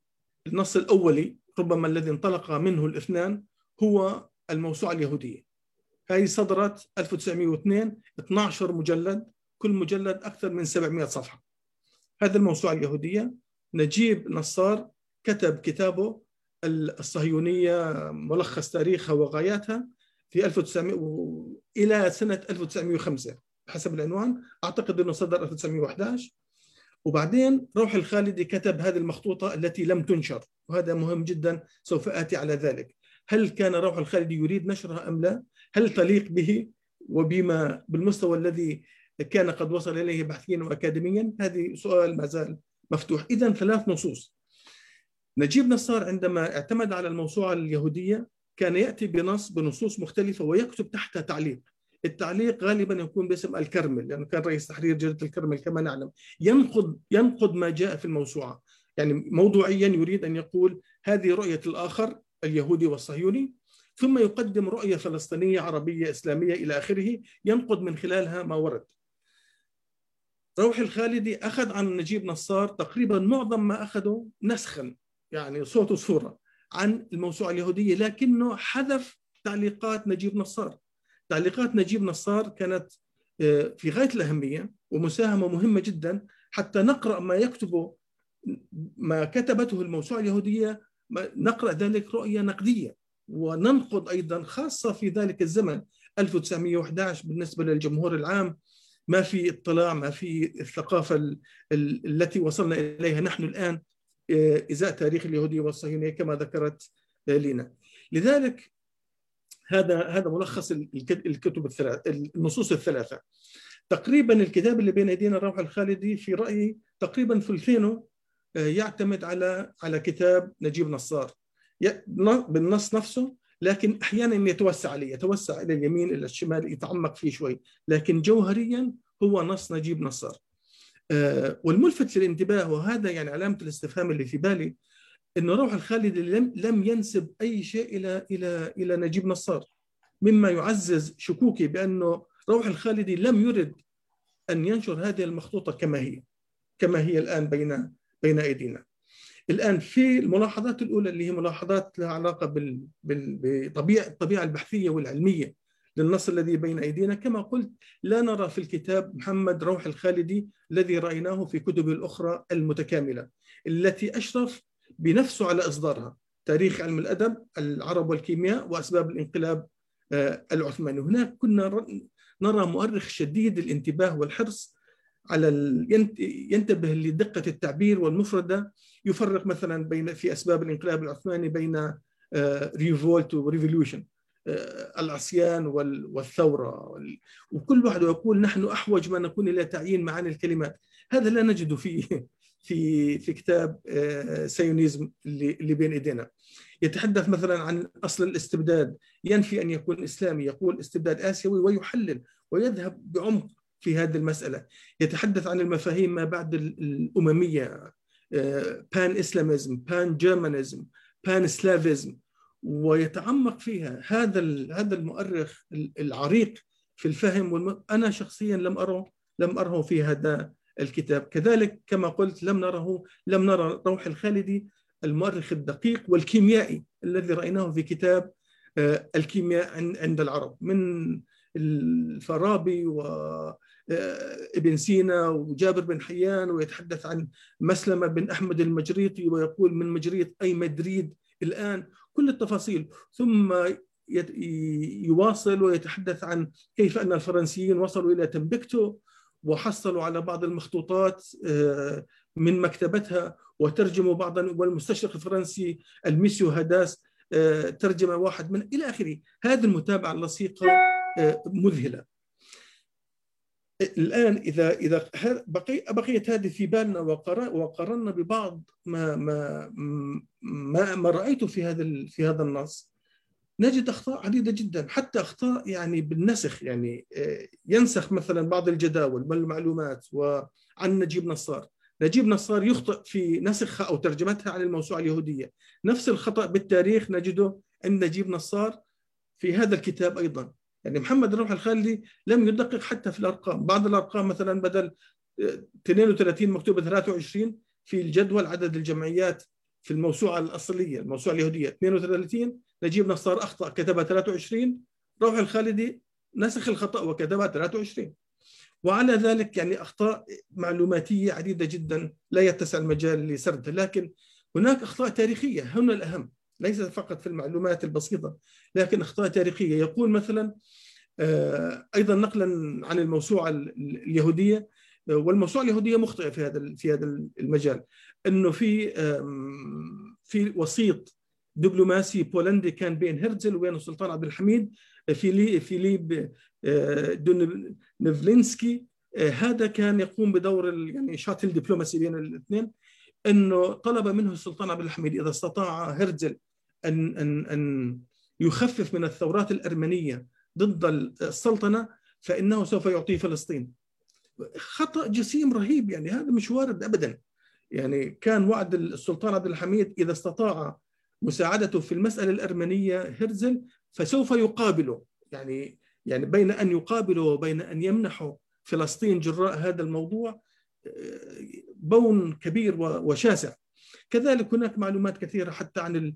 النص الأولي ربما الذي انطلق منه الاثنان هو الموسوعة اليهودية. هذه صدرت 1902 12 مجلد كل مجلد أكثر من 700 صفحة. هذه الموسوعة اليهودية. نجيب نصار كتب كتابه الصهيونية ملخص تاريخها وغاياتها في 1900 إلى سنة 1905 حسب العنوان. أعتقد أنه صدر 1911 وبعدين روح الخالدي كتب هذه المخطوطة التي لم تنشر وهذا مهم جدا سوف آتي على ذلك. هل كان روح الخالدي يريد نشرها أم لا؟ هل تليق به؟ وبما بالمستوى الذي كان قد وصل إليه بحثيا وأكاديميا هذه سؤال ما زال مفتوح. إذا ثلاث نصوص. نجيب نصار عندما اعتمد على الموسوعة اليهودية كان يأتي بنص بنصوص مختلفة ويكتب تحتها تعليق. التعليق غالبا يكون باسم الكرمل لأنه يعني كان رئيس تحرير جريدة الكرمل كما نعلم. ينقد ينقد ما جاء في الموسوعة. يعني موضوعيا يريد أن يقول هذه رؤية الآخر اليهودي والصهيوني ثم يقدم رؤية فلسطينية عربية إسلامية إلى آخره ينقد من خلالها ما ورد. روح الخالدي أخذ عن نجيب نصار تقريبا معظم ما أخذه نسخا. يعني صوت وصورة عن الموسوعة اليهودية لكنه حذف تعليقات نجيب نصار. تعليقات نجيب نصار كانت في غاية الأهمية ومساهمة مهمة جدا حتى نقرأ ما يكتبه ما كتبته الموسوعة اليهودية نقرأ ذلك رؤية نقدية. وننقد أيضا خاصة في ذلك الزمن 1911 بالنسبة للجمهور العام. ما في اطلاع ما في الثقافة التي وصلنا إليها نحن الآن. إزاء تاريخ اليهودية والصهيونية كما ذكرت لينا. لذلك هذا هذا ملخص الكتب الثلاث النصوص الثلاثة. تقريبا الكتاب اللي بين أيدينا الروح الخالدي في رأيي تقريبا ثلثينه يعتمد على على كتاب نجيب نصار. بالنص نفسه لكن أحيانا يتوسع عليه يتوسع إلى اليمين إلى الشمال يتعمق فيه شوي. لكن جوهريا هو نص نجيب نصار. والملفت للانتباه وهذا يعني علامة الاستفهام اللي في بالي إنه روح الخالدي لم لم ينسب أي شيء إلى إلى إلى نجيب نصار مما يعزز شكوكي بأنه روح الخالدي لم يرد أن ينشر هذه المخطوطة كما هي كما هي الآن بين بين أيدينا. الآن في الملاحظات الأولى اللي هي ملاحظات لها علاقة بطبيعه الطبيعة البحثية والعلمية للنص الذي بين أيدينا. كما قلت لا نرى في الكتاب محمد روح الخالدي الذي رأيناه في كتبه الأخرى المتكاملة التي أشرف بنفسه على إصدارها. تاريخ علم الأدب العرب والكيمياء وأسباب الانقلاب العثماني. هناك كنا نرى مؤرخ شديد الانتباه والحرص على ينتبه لدقة التعبير والمفردة. يفرق مثلا بين في أسباب الانقلاب العثماني بين revolt و revolution العصيان والثورة. وكل واحد يقول نحن أحوج ما نكون إلى تعيين معاني الكلمات. هذا لا نجده في في في كتاب سيونيزم اللي, اللي بين إيدينا. يتحدث مثلا عن أصل الاستبداد. ينفي أن يكون إسلامي. يقول استبداد آسيوي ويحلل ويذهب بعمق في هذه المسألة. يتحدث عن المفاهيم ما بعد الأممية. Pan-Islamism Pan-Germanism Pan-Slavism ويتعمق فيها. هذا هذا المؤرخ العريق في الفهم والم... أنا شخصيا لم اره لم أره في هذا الكتاب. كذلك كما قلت لم نره لم نرى روح الخالدي المؤرخ الدقيق والكيميائي الذي رأيناه في كتاب الكيمياء عند العرب من الفارابي وابن سينا وجابر بن حيان ويتحدث عن مسلمة بن أحمد المجريطي ويقول من مجريط أي مدريد الآن كل التفاصيل ثم يواصل ويتحدث عن كيف أن الفرنسيين وصلوا إلى تمبكتو وحصلوا على بعض المخطوطات من مكتبتها وترجموا بعضا والمستشرق الفرنسي الميسيو هاداس ترجم واحد من إلى آخره. هذه المتابعة اللصيقة مذهلة. الآن إذا إذا بقي بقيت هذه في بالنا وقارنا ببعض ما ما ما, ما رايته في هذا في هذا النص. نجد أخطاء عديدة جدا حتى أخطاء يعني بالنسخ يعني ينسخ مثلا بعض الجداول والمعلومات وعن نجيب نصار. نجيب نصار يخطئ في نسخها أو ترجمتها عن الموسوعة اليهودية. نفس الخطأ بالتاريخ نجده عند نجيب نصار في هذا الكتاب أيضا. يعني محمد روح الخالدي لم يدقق حتى في الأرقام. بعض الأرقام مثلا بدل 32 مكتوبه 23 في الجدول عدد الجمعيات في الموسوعة الأصلية الموسوعة اليهودية. 32 نجيب نصار أخطأ كتبها 23 روح الخالدي نسخ الخطأ وكتبها 23 وعلى ذلك يعني أخطاء معلوماتية عديدة جدا لا يتسع المجال لسردها لكن هناك أخطاء تاريخية هنا الأهم. ليس فقط في المعلومات البسيطة لكن أخطاء تاريخية. يقول مثلا أيضا نقلا عن الموسوعة اليهودية. والموسوعة اليهودية مخطئة في هذا في هذا المجال. إنه في في وسيط دبلوماسي بولندي كان بين هرتزل وبين السلطان عبد الحميد فيلي فيليب نفلينسكي. هذا كان يقوم بدور يعني شاتل دبلوماسي بين الاثنين. إنه طلب منه السلطان عبد الحميد إذا استطاع هرتزل ان ان أن يخفف من الثورات الأرمنية ضد السلطنة فإنه سوف يعطيه فلسطين. خطأ جسيم رهيب يعني هذا مش وارد ابدا. يعني كان وعد السلطان عبد الحميد إذا استطاع مساعدته في المسألة الأرمنية هرزل فسوف يقابله يعني يعني بين أن يقابله وبين أن يمنحه فلسطين جراء هذا الموضوع بون كبير وشاسع. كذلك هناك معلومات كثيرة حتى عن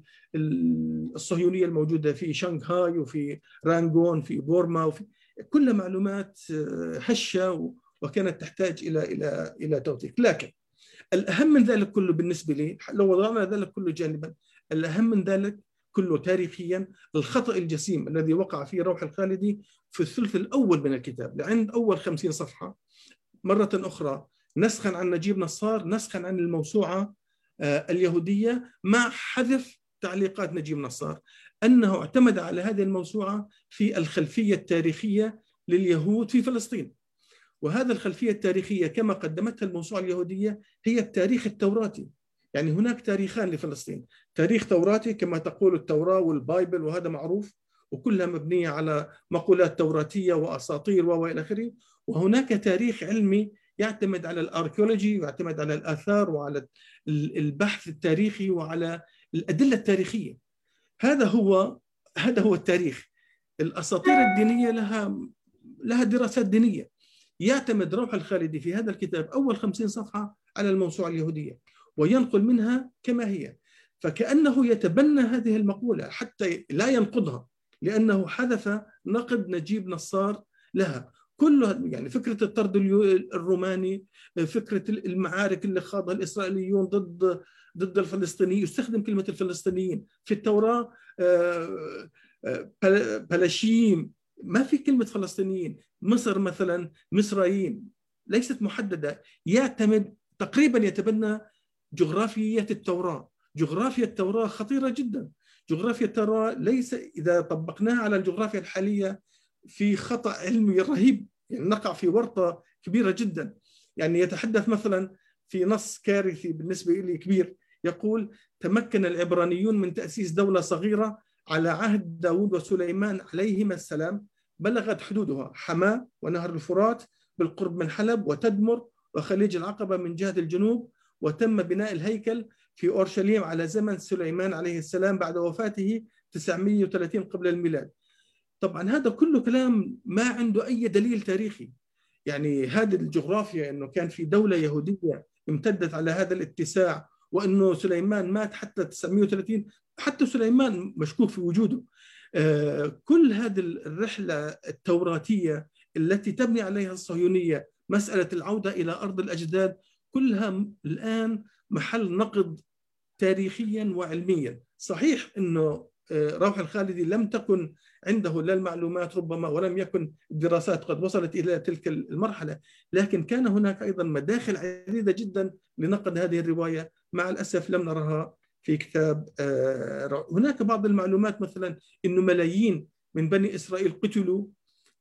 الصهيونية الموجودة في شنغهاي وفي رانغون في بورما وفي كلها معلومات هشة وكانت تحتاج إلى إلى إلى توثيق. لكن الأهم من ذلك كله بالنسبة لي لو وضعنا ذلك كله جانبا الأهم من ذلك كله تاريخيا الخطأ الجسيم الذي وقع فيه روح الخالدي في الثلث الأول من الكتاب. لعند أول خمسين صفحة مرة أخرى نسخا عن نجيب نصار نسخا عن الموسوعة اليهودية مع حذف تعليقات نجيب نصار. أنه اعتمد على هذه الموسوعة في الخلفية التاريخية لليهود في فلسطين. وهذا الخلفية التاريخية كما قدمتها الموسوعة اليهودية هي التاريخ التوراتي. يعني هناك تاريخان لفلسطين. تاريخ توراتي كما تقول التوراة وال Bible وهذا معروف وكلها مبنية على مقولات توراتية وأساطير وإلى آخره. وهناك تاريخ علمي يعتمد على ال archaeology ويعتمد على الآثار وعلى البحث التاريخي وعلى الأدلة التاريخية. هذا هو هذا هو التاريخ. الأساطير الدينية لها لها دراسات دينية. يعتمد روح الخالدي في هذا الكتاب أول خمسين صفحة على الموسوعة اليهودية وينقل منها كما هي. فكأنه يتبنى هذه المقولة حتى لا ينقضها لأنه حذف نقد نجيب نصار لها. كلها يعني فكرة الطرد الروماني فكرة المعارك اللي خاضها الإسرائيليون ضد ضد الفلسطينيين يستخدم كلمة الفلسطينيين. في التوراة بلاشيم ما في كلمة فلسطينيين. مصر مثلا مصريين. ليست محددة. يعتمد تقريبا يتبنى جغرافية التوراة. جغرافيا التوراة خطيرة جدا. جغرافيا التوراة ليس إذا طبقناها على الجغرافيا الحالية في خطأ علمي رهيب. يعني نقع في ورطة كبيرة جدا. يعني يتحدث مثلا في نص كارثي بالنسبة لي كبير. يقول تمكن العبرانيون من تأسيس دولة صغيرة على عهد داود وسليمان عليهما السلام بلغت حدودها حماة ونهر الفرات بالقرب من حلب وتدمر وخليج العقبة من جهة الجنوب وتم بناء الهيكل في أورشليم على زمن سليمان عليه السلام بعد وفاته 930 قبل الميلاد. طبعا هذا كله كلام ما عنده أي دليل تاريخي. يعني هذه الجغرافيا أنه كان في دولة يهودية امتدت على هذا الاتساع وأنه سليمان مات حتى 930 حتى سليمان مشكوك في وجوده. آه، كل هذه الرحلة التوراتية التي تبني عليها الصهيونية مسألة العودة إلى أرض الأجداد كلها الآن محل نقد تاريخيا وعلميا. صحيح آه، روح الخالدي لم تكن عنده لا المعلومات ربما ولم يكن الدراسات قد وصلت إلى تلك المرحلة، لكن كان هناك أيضا مداخل عديدة جدا لنقد هذه الرواية، مع الأسف لم نرها في كتاب آه، هناك بعض المعلومات مثلا انه ملايين من بني إسرائيل قتلوا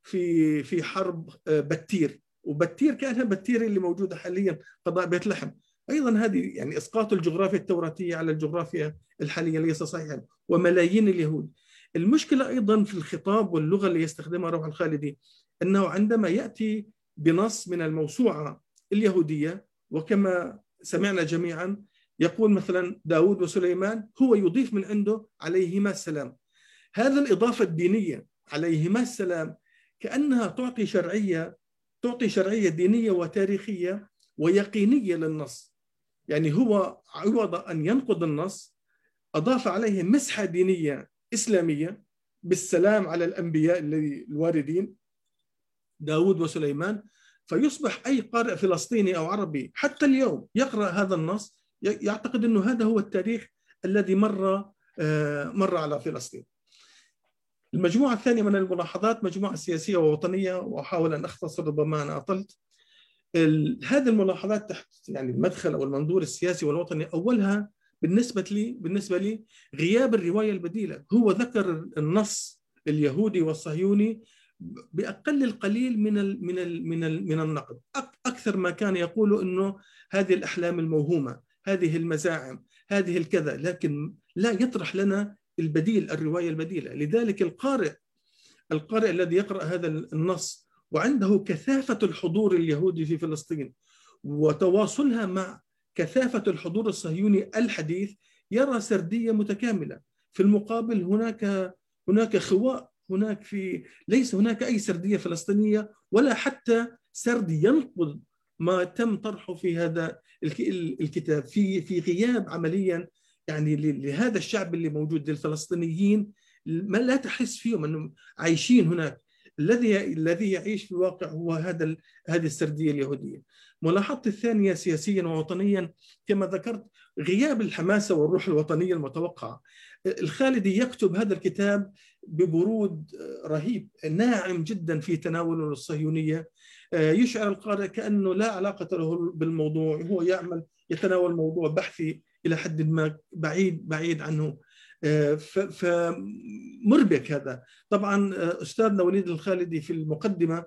في في حرب آه، بتير، وبتير كانها بتير اللي موجودة حاليا قضاء بيت لحم، أيضا هذه يعني إسقاط الجغرافيا التوراتية على الجغرافيا الحالية ليس صحيحا وملايين اليهود. المشكلة أيضا في الخطاب واللغة اللي يستخدمها روح الخالدي أنه عندما يأتي بنص من الموسوعة اليهودية وكما سمعنا جميعا يقول مثلا داود وسليمان هو يضيف من عنده عليهما السلام. هذا الإضافة الدينية عليهما السلام كأنها تعطي شرعية تعطي شرعية دينية وتاريخية ويقينية للنص. يعني هو عوض أن ينقض النص أضاف عليه مسحة دينية إسلامية بالسلام على الأنبياء الواردين داود وسليمان. فيصبح أي قارئ فلسطيني أو عربي حتى اليوم يقرأ هذا النص يعتقد أنه هذا هو التاريخ الذي مر آه، مر على فلسطين. المجموعة الثانية من الملاحظات مجموعة سياسية ووطنية وأحاول أن أختصر ربما أنا أطلت. هذه الملاحظات تحت يعني المدخل أو المنظور السياسي والوطني أولها بالنسبة لي بالنسبة لي غياب الرواية البديلة. هو ذكر النص اليهودي والصهيوني بأقل القليل من ال من ال من ال من النقد. أكثر ما كان يقول إنه هذه الأحلام الموهومة هذه المزاعم هذه الكذا لكن لا يطرح لنا البديل الرواية البديلة. لذلك القارئ القارئ الذي يقرأ هذا النص وعنده كثافة الحضور اليهودي في فلسطين وتواصلها مع كثافة الحضور الصهيوني الحديث يرى سردية متكاملة. في المقابل هناك هناك خواء هناك في ليس هناك أي سردية فلسطينية ولا حتى سرد ينقض ما تم طرحه في هذا الكتاب. في في غياب عمليا يعني لهذا الشعب اللي موجود للفلسطينيين ما لا تحس فيهم أنهم عايشين هناك. الذي الذي يعيش في الواقع هو هذا هذه السردية اليهودية. ملاحظتي الثانية سياسيا ووطنيا كما ذكرت غياب الحماسة والروح الوطنية المتوقعة. الخالدي يكتب هذا الكتاب ببرود رهيب ناعم جدا في تناوله للصهيونية يشعر القارئ كأنه لا علاقة له بالموضوع هو يعمل يتناول موضوع بحثي إلى حد ما بعيد بعيد عنه فمربك هذا. طبعا أستاذنا وليد الخالدي في المقدمة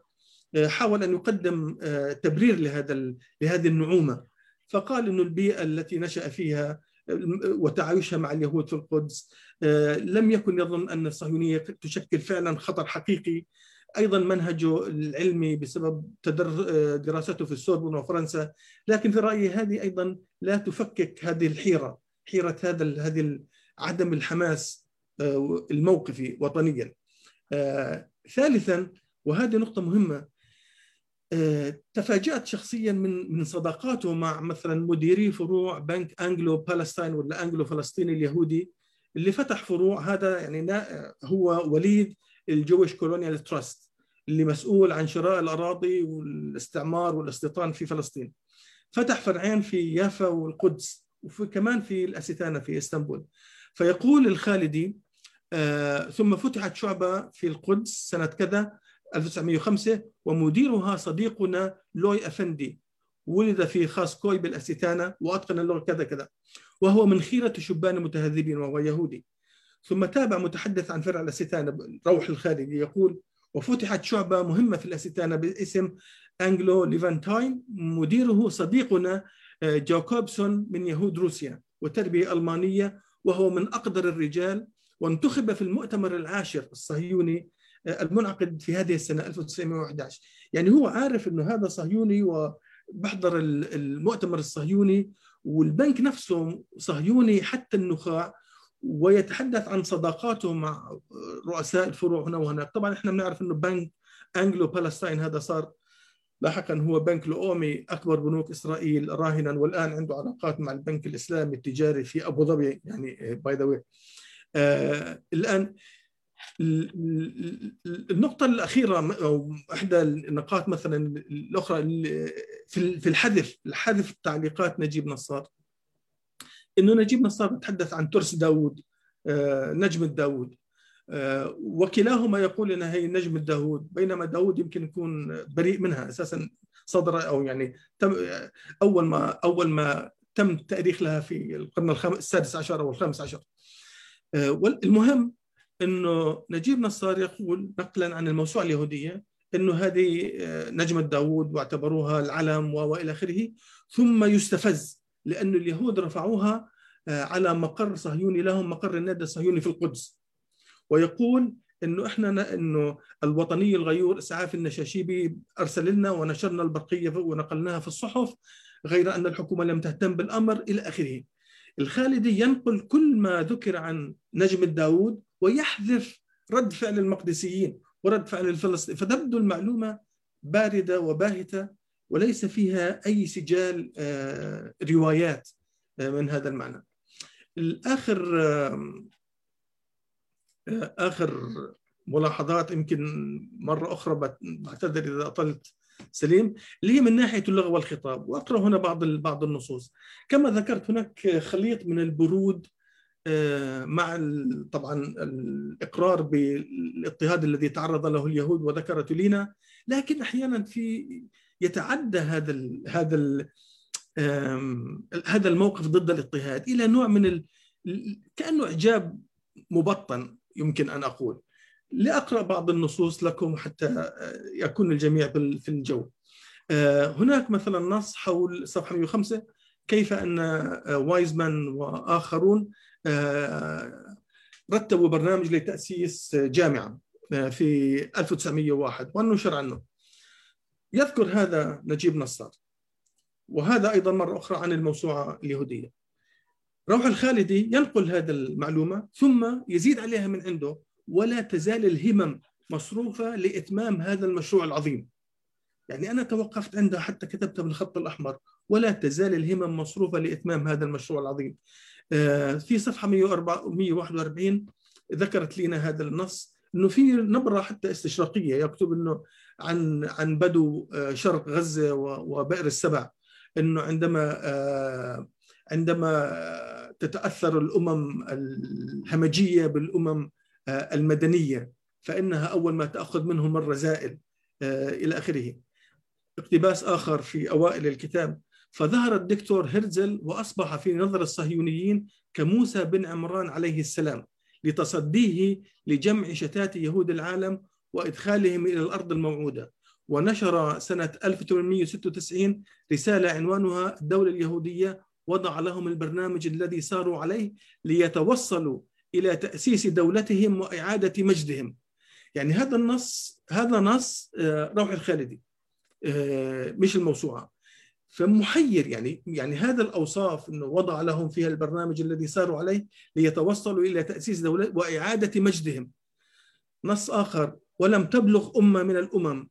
حاول أن يقدم تبرير لهذا لهذه النعومة. فقال إنه البيئة التي نشأ فيها وتعايشها مع اليهود في القدس لم يكن يظن أن الصهيونية تشكل فعلا خطر حقيقي. أيضا منهجه العلمي بسبب دراسته في السوربون وفرنسا. لكن في رأيي هذه أيضا لا تفكك هذه الحيرة حيرة هذا هذه عدم الحماس آه، الموقفي وطنيا آه، ثالثا وهذه نقطة مهمة تفاجأت شخصيا من من صداقاته مع مثلا مديري فروع بنك Anglo-Palestine ولا أنجلو فلسطيني اليهودي اللي فتح فروع هذا يعني هو وليد ال Jewish Colonial Trust اللي مسؤول عن شراء الأراضي والاستعمار والاستيطان في فلسطين. فتح فرعين في يافا والقدس وفي كمان في الاستانه في إسطنبول. فيقول الخالدي آه ثم فتحت شعبة في القدس سنة كذا 1905 ومديرها صديقنا لوي أفندي. ولد في خاسكوي بالأستانة وأتقن اللغة كذا كذا. وهو من خيرة شبان المتهذبين وهو يهودي. ثم تابع متحدث عن فرع الأستانة روح الخالدي يقول وفتحت شعبة مهمة في الأستانة باسم Anglo Levantine. مديره صديقنا جاكوبسون من يهود روسيا وتربية ألمانية وهو من أقدر الرجال وانتخب في المؤتمر العاشر الصهيوني المنعقد في هذه السنة 1911 يعني هو عارف أنه هذا صهيوني وبحضر المؤتمر الصهيوني والبنك نفسه صهيوني حتى النخاع ويتحدث عن صداقاته مع رؤساء الفروع هنا وهناك. طبعا إحنا بنعرف إنه بنك Anglo-Palestine هذا صار لاحقا هو بنك لؤومي أكبر بنوك إسرائيل راهنا والآن عنده علاقات مع البنك الإسلامي التجاري في أبو ظبي يعني by the way الآن النقطة الأخيرة أو إحدى النقاط مثلا الأخرى في الحذف الحذف تعليقات نجيب نصار. إنه نجيب نصار بتحدث عن ترس داوود نجم داوود وكلاهما يقول إنها هي نجم داوود بينما داوود يمكن يكون بريء منها أساسا صدر أو يعني تم أول ما أول ما تم التأريخ لها في القرن السادس عشر أو الخامس عشر. المهم إنه نجيب نصار يقول نقلا عن الموسوعة اليهودية إنه هذه نجمه داوود واعتبروها العلم وإلى آخره ثم يستفز لأن اليهود رفعوها على مقر صهيوني لهم مقر النادي الصهيوني في القدس. ويقول إنه إحنا إنه الوطني الغيور اسعاف النشاشيبي ارسل لنا ونشرنا البرقية ونقلناها في الصحف غير أن الحكومة لم تهتم بالأمر إلى آخره. الخالدي ينقل كل ما ذكر عن نجم داوود ويحذف رد فعل المقدسيين ورد فعل الفلسطينيين فتبدو المعلومة باردة وباهتة وليس فيها أي سجال روايات من هذا المعنى الآخر آخر ملاحظات يمكن مرة أخرى بعتذر إذا أطلت سليم. اللي هي من ناحية اللغة والخطاب وأقرأ هنا بعض بعض النصوص. كما ذكرت هناك خليط من البرود مع طبعا الإقرار بالإضطهاد الذي تعرض له اليهود وذكر تولينا. لكن أحيانا في يتعدى هذا ال هذا ال هذا الموقف ضد الاضطهاد إلى نوع من كأنه إعجاب مبطن. يمكن أن أقول. لأقرأ بعض النصوص لكم حتى يكون الجميع في الجو. هناك مثلا نص حول صفحة 105 كيف أن وايزمان وآخرون رتبوا برنامج لتأسيس جامعة في 1901 والنشر عنه. يذكر هذا نجيب نصار. وهذا أيضا مرة أخرى عن الموسوعة اليهودية. روح الخالدي ينقل هذا المعلومة ثم يزيد عليها من عنده ولا تزال الهمم مصروفة لإتمام هذا المشروع العظيم. يعني أنا توقفت عندها حتى كتبتها بالخط الأحمر ولا تزال الهمم مصروفة لإتمام هذا المشروع العظيم. في صفحة 141 ذكرت لنا هذا النص. إنه في نبرة حتى استشراقية يكتب إنه عن عن بدو شرق غزة وبئر السبع. إنه عندما عندما تتأثر الأمم الهمجية بالأمم المدنية فإنها أول ما تأخذ منهم الرذائل إلى آخره. اقتباس آخر في أوائل الكتاب فظهر الدكتور هرزل وأصبح في نظر الصهيونيين كموسى بن عمران عليه السلام لتصديه لجمع شتات يهود العالم وإدخالهم إلى الأرض الموعودة ونشر سنة 1896 رسالة عنوانها الدولة اليهودية وضع لهم البرنامج الذي ساروا عليه ليتوصلوا إلى تأسيس دولتهم وإعادة مجدهم. يعني هذا النص هذا نص روح الخالدي مش الموسوعة. فمحير يعني يعني هذا الأوصاف إنه وضع لهم فيها البرنامج الذي ساروا عليه ليتوصلوا إلى تأسيس دولة وإعادة مجدهم. نص آخر ولم تبلغ أمة من الأمم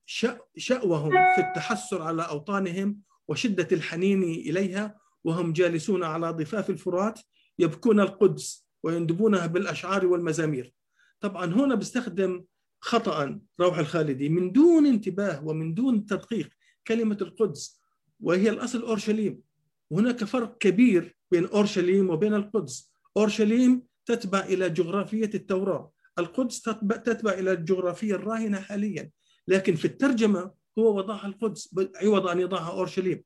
شأوهم في التحسر على أوطانهم وشدة الحنين إليها وهم جالسون على ضفاف الفرات يبكون القدس ويندبونها بالأشعار والمزامير. طبعا هنا بيستخدم خطأ روح الخالدي. من دون انتباه ومن دون تدقيق كلمة القدس وهي الأصل أورشليم. وهناك فرق كبير بين أورشليم وبين القدس. أورشليم تتبع إلى جغرافية التوراة. القدس تتبع, إلى الجغرافية الراهنة حاليا. لكن في الترجمة هو وضعها القدس عوض أن يضعها أورشليم.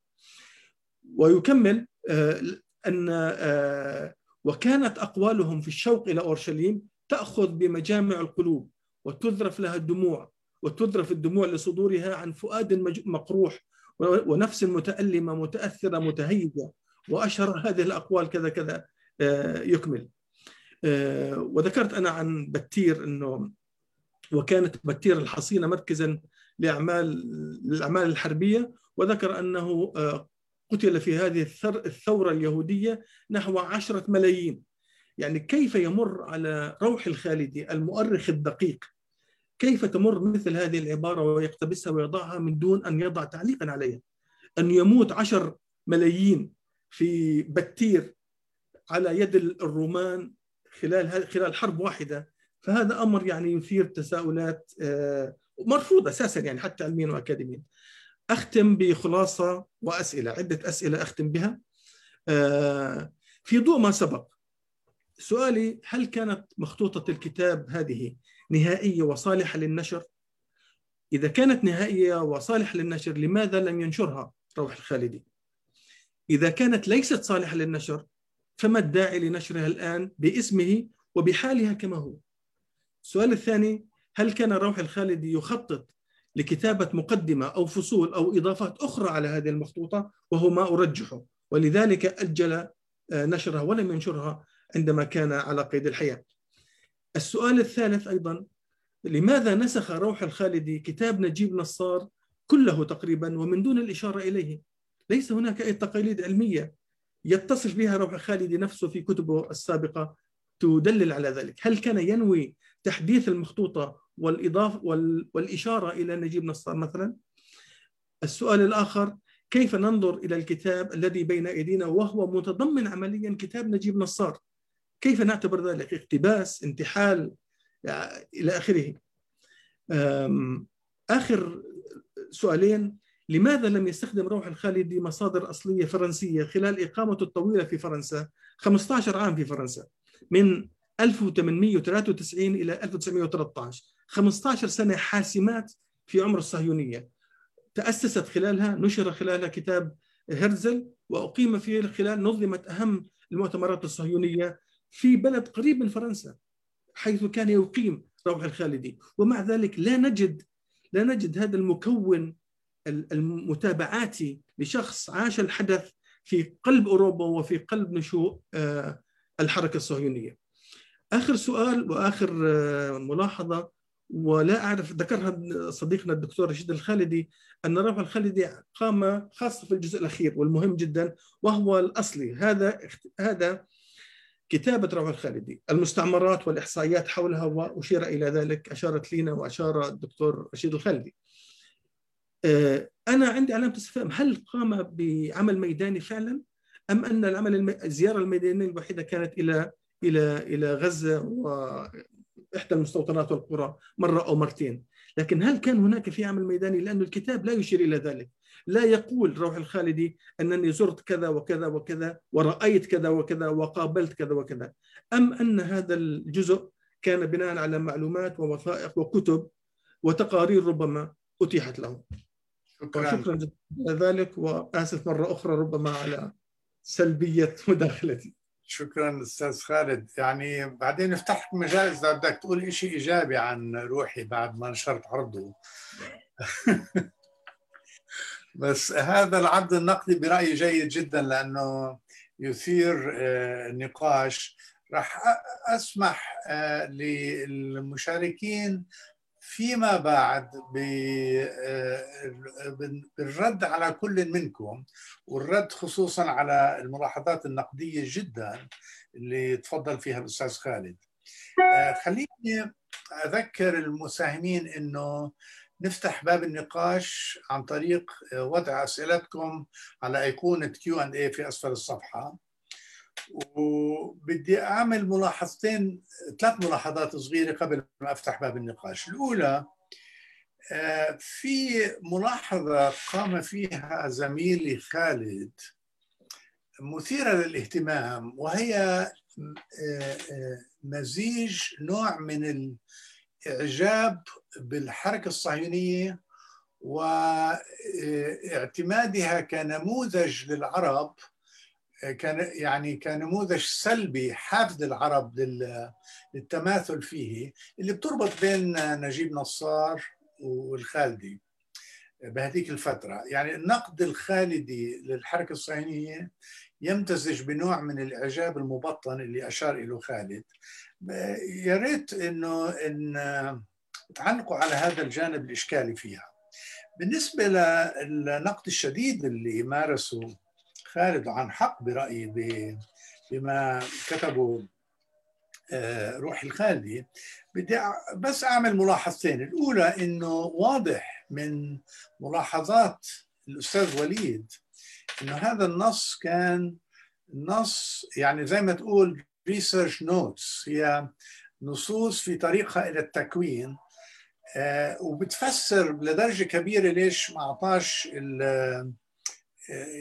ويكمل أن وكانت أقوالهم في الشوق إلى أورشليم تأخذ بمجامع القلوب وتذرف لها الدموع وتذرف الدموع لصدورها عن فؤاد مقروح ونفس متألمة متأثرة متهيجة وأشهر هذه الأقوال كذا كذا يكمل. وذكرت أنا عن بتير أنه وكانت بتير الحصينة مركزا لأعمال الأعمال الحربية وذكر أنه قتل في هذه الثورة اليهودية نحو عشرة ملايين. يعني كيف يمر على روح الخالدي المؤرخ الدقيق؟ كيف تمر مثل هذه العبارة ويقتبسها ويضعها من دون أن يضع تعليقا عليها؟ أن يموت عشر ملايين في بتير على يد الرومان خلال خلال حرب واحدة. فهذا أمر يعني يثير تساؤلات مرفوض أساسا يعني حتى علميا وأكاديميا أختم بخلاصة وأسئلة عدة أسئلة أختم بها في ضوء ما سبق سؤالي هل كانت مخطوطة الكتاب هذه نهائية وصالحة للنشر؟ إذا كانت نهائية وصالحة للنشر لماذا لم ينشرها روح الخالدي؟ إذا كانت ليست صالحة للنشر فما الداعي لنشرها الآن باسمه وبحالها كما هو؟ السؤال الثاني هل كان روح الخالدي يخطط لكتابة مقدمة أو فصول أو إضافات أخرى على هذه المخطوطة وهو ما أرجحه ولذلك أجل نشرها ولم ينشرها عندما كان على قيد الحياة. السؤال الثالث أيضا لماذا نسخ روح الخالدي كتاب نجيب نصار كله تقريبا ومن دون الإشارة إليه؟ ليس هناك أي تقاليد علمية يتصف بها روح الخالدي نفسه في كتبه السابقة تدلل على ذلك. هل كان ينوي تحديث المخطوطة والإضافة والإشارة إلى نجيب نصار مثلا. السؤال الآخر كيف ننظر إلى الكتاب الذي بين أيدينا وهو متضمن عمليا كتاب نجيب نصار؟ كيف نعتبر ذلك؟ اقتباس انتحال إلى آخره. آخر سؤالين لماذا لم يستخدم روح الخالدي مصادر أصلية فرنسية خلال إقامته الطويلة في فرنسا؟ 15 عام في فرنسا من 1893 إلى 1913 15 سنة حاسمات في عمر الصهيونية. تأسست خلالها نشر خلالها كتاب هرزل وأقيم فيه خلال نظمت أهم المؤتمرات الصهيونية في بلد قريب من فرنسا حيث كان يقيم روح الخالدي. ومع ذلك لا نجد لا نجد هذا المكون المتابعاتي لشخص عاش الحدث في قلب أوروبا وفي قلب نشوء الحركة الصهيونية. آخر سؤال وآخر ملاحظة. ولا أعرف ذكرها صديقنا الدكتور رشيد الخالدي أن روح الخالدي قام خاصة في الجزء الأخير والمهم جدا وهو الأصلي. هذا هذا كتابة روح الخالدي. المستعمرات والإحصائيات حولها وأشير إلى ذلك أشارت لينا وأشار الدكتور رشيد الخالدي. أنا عندي علامة استفهام. هل قام بعمل ميداني فعلا؟ أم أن العمل. الزيارة الميدانية الوحيدة كانت إلى إلى إلى غزة وإحدى المستوطنات والقرى مرة أو مرتين. لكن هل كان هناك في عمل ميداني؟ لأن الكتاب لا يشير إلى ذلك. لا يقول روح الخالدي أنني زرت كذا وكذا وكذا ورأيت كذا وكذا وقابلت كذا وكذا. أم أن هذا الجزء كان بناء على معلومات ووثائق وكتب وتقارير ربما أتيحت له شكرا, شكرا ذلك وآسف مرة أخرى ربما على سلبية مداخلتي. شكرا أستاذ خالد. يعني بعدين نفتح لك مجال اذا بدك تقول شيء إيجابي عن روحي بعد ما نشرت عرضه. بس هذا العرض النقدي برأيي جيد جدا لأنه يثير نقاش. راح أسمح للمشاركين فيما بعد بالرد على كل منكم والرد خصوصا على الملاحظات النقدية جدا اللي تفضل فيها الأستاذ خالد. خليني أذكر المساهمين إنه نفتح باب النقاش عن طريق وضع أسئلتكم على أيقونة Q and A في أسفل الصفحة. وبدي أعمل ملاحظتين ثلاث ملاحظات صغيرة قبل ما أفتح باب النقاش. الأولى في ملاحظة قام فيها زميلي خالد مثيرة للاهتمام وهي مزيج نوع من الإعجاب بالحركة الصهيونية واعتمادها كنموذج للعرب كان يعني كنموذج سلبي حافز العرب للتماثل فيه اللي بتربط بين نجيب نصار والخالدي بهذيك الفترة. يعني النقد الخالدي للحركة الصهيونية يمتزج بنوع من الإعجاب المبطن اللي أشار إليه خالد. يا ريت إنه إن تعلقوا على هذا الجانب الإشكالي فيها. بالنسبة للنقد الشديد اللي مارسه خالد عن حق برأيي بما كتبه روح الخالدي. بدي بس أعمل ملاحظتين. الأولى إنه واضح من ملاحظات الأستاذ وليد إنه هذا النص كان نص يعني زي ما تقول research notes هي نصوص في طريقها إلى التكوين. وبتفسر لدرجة كبيرة ليش ما أعطاش يعني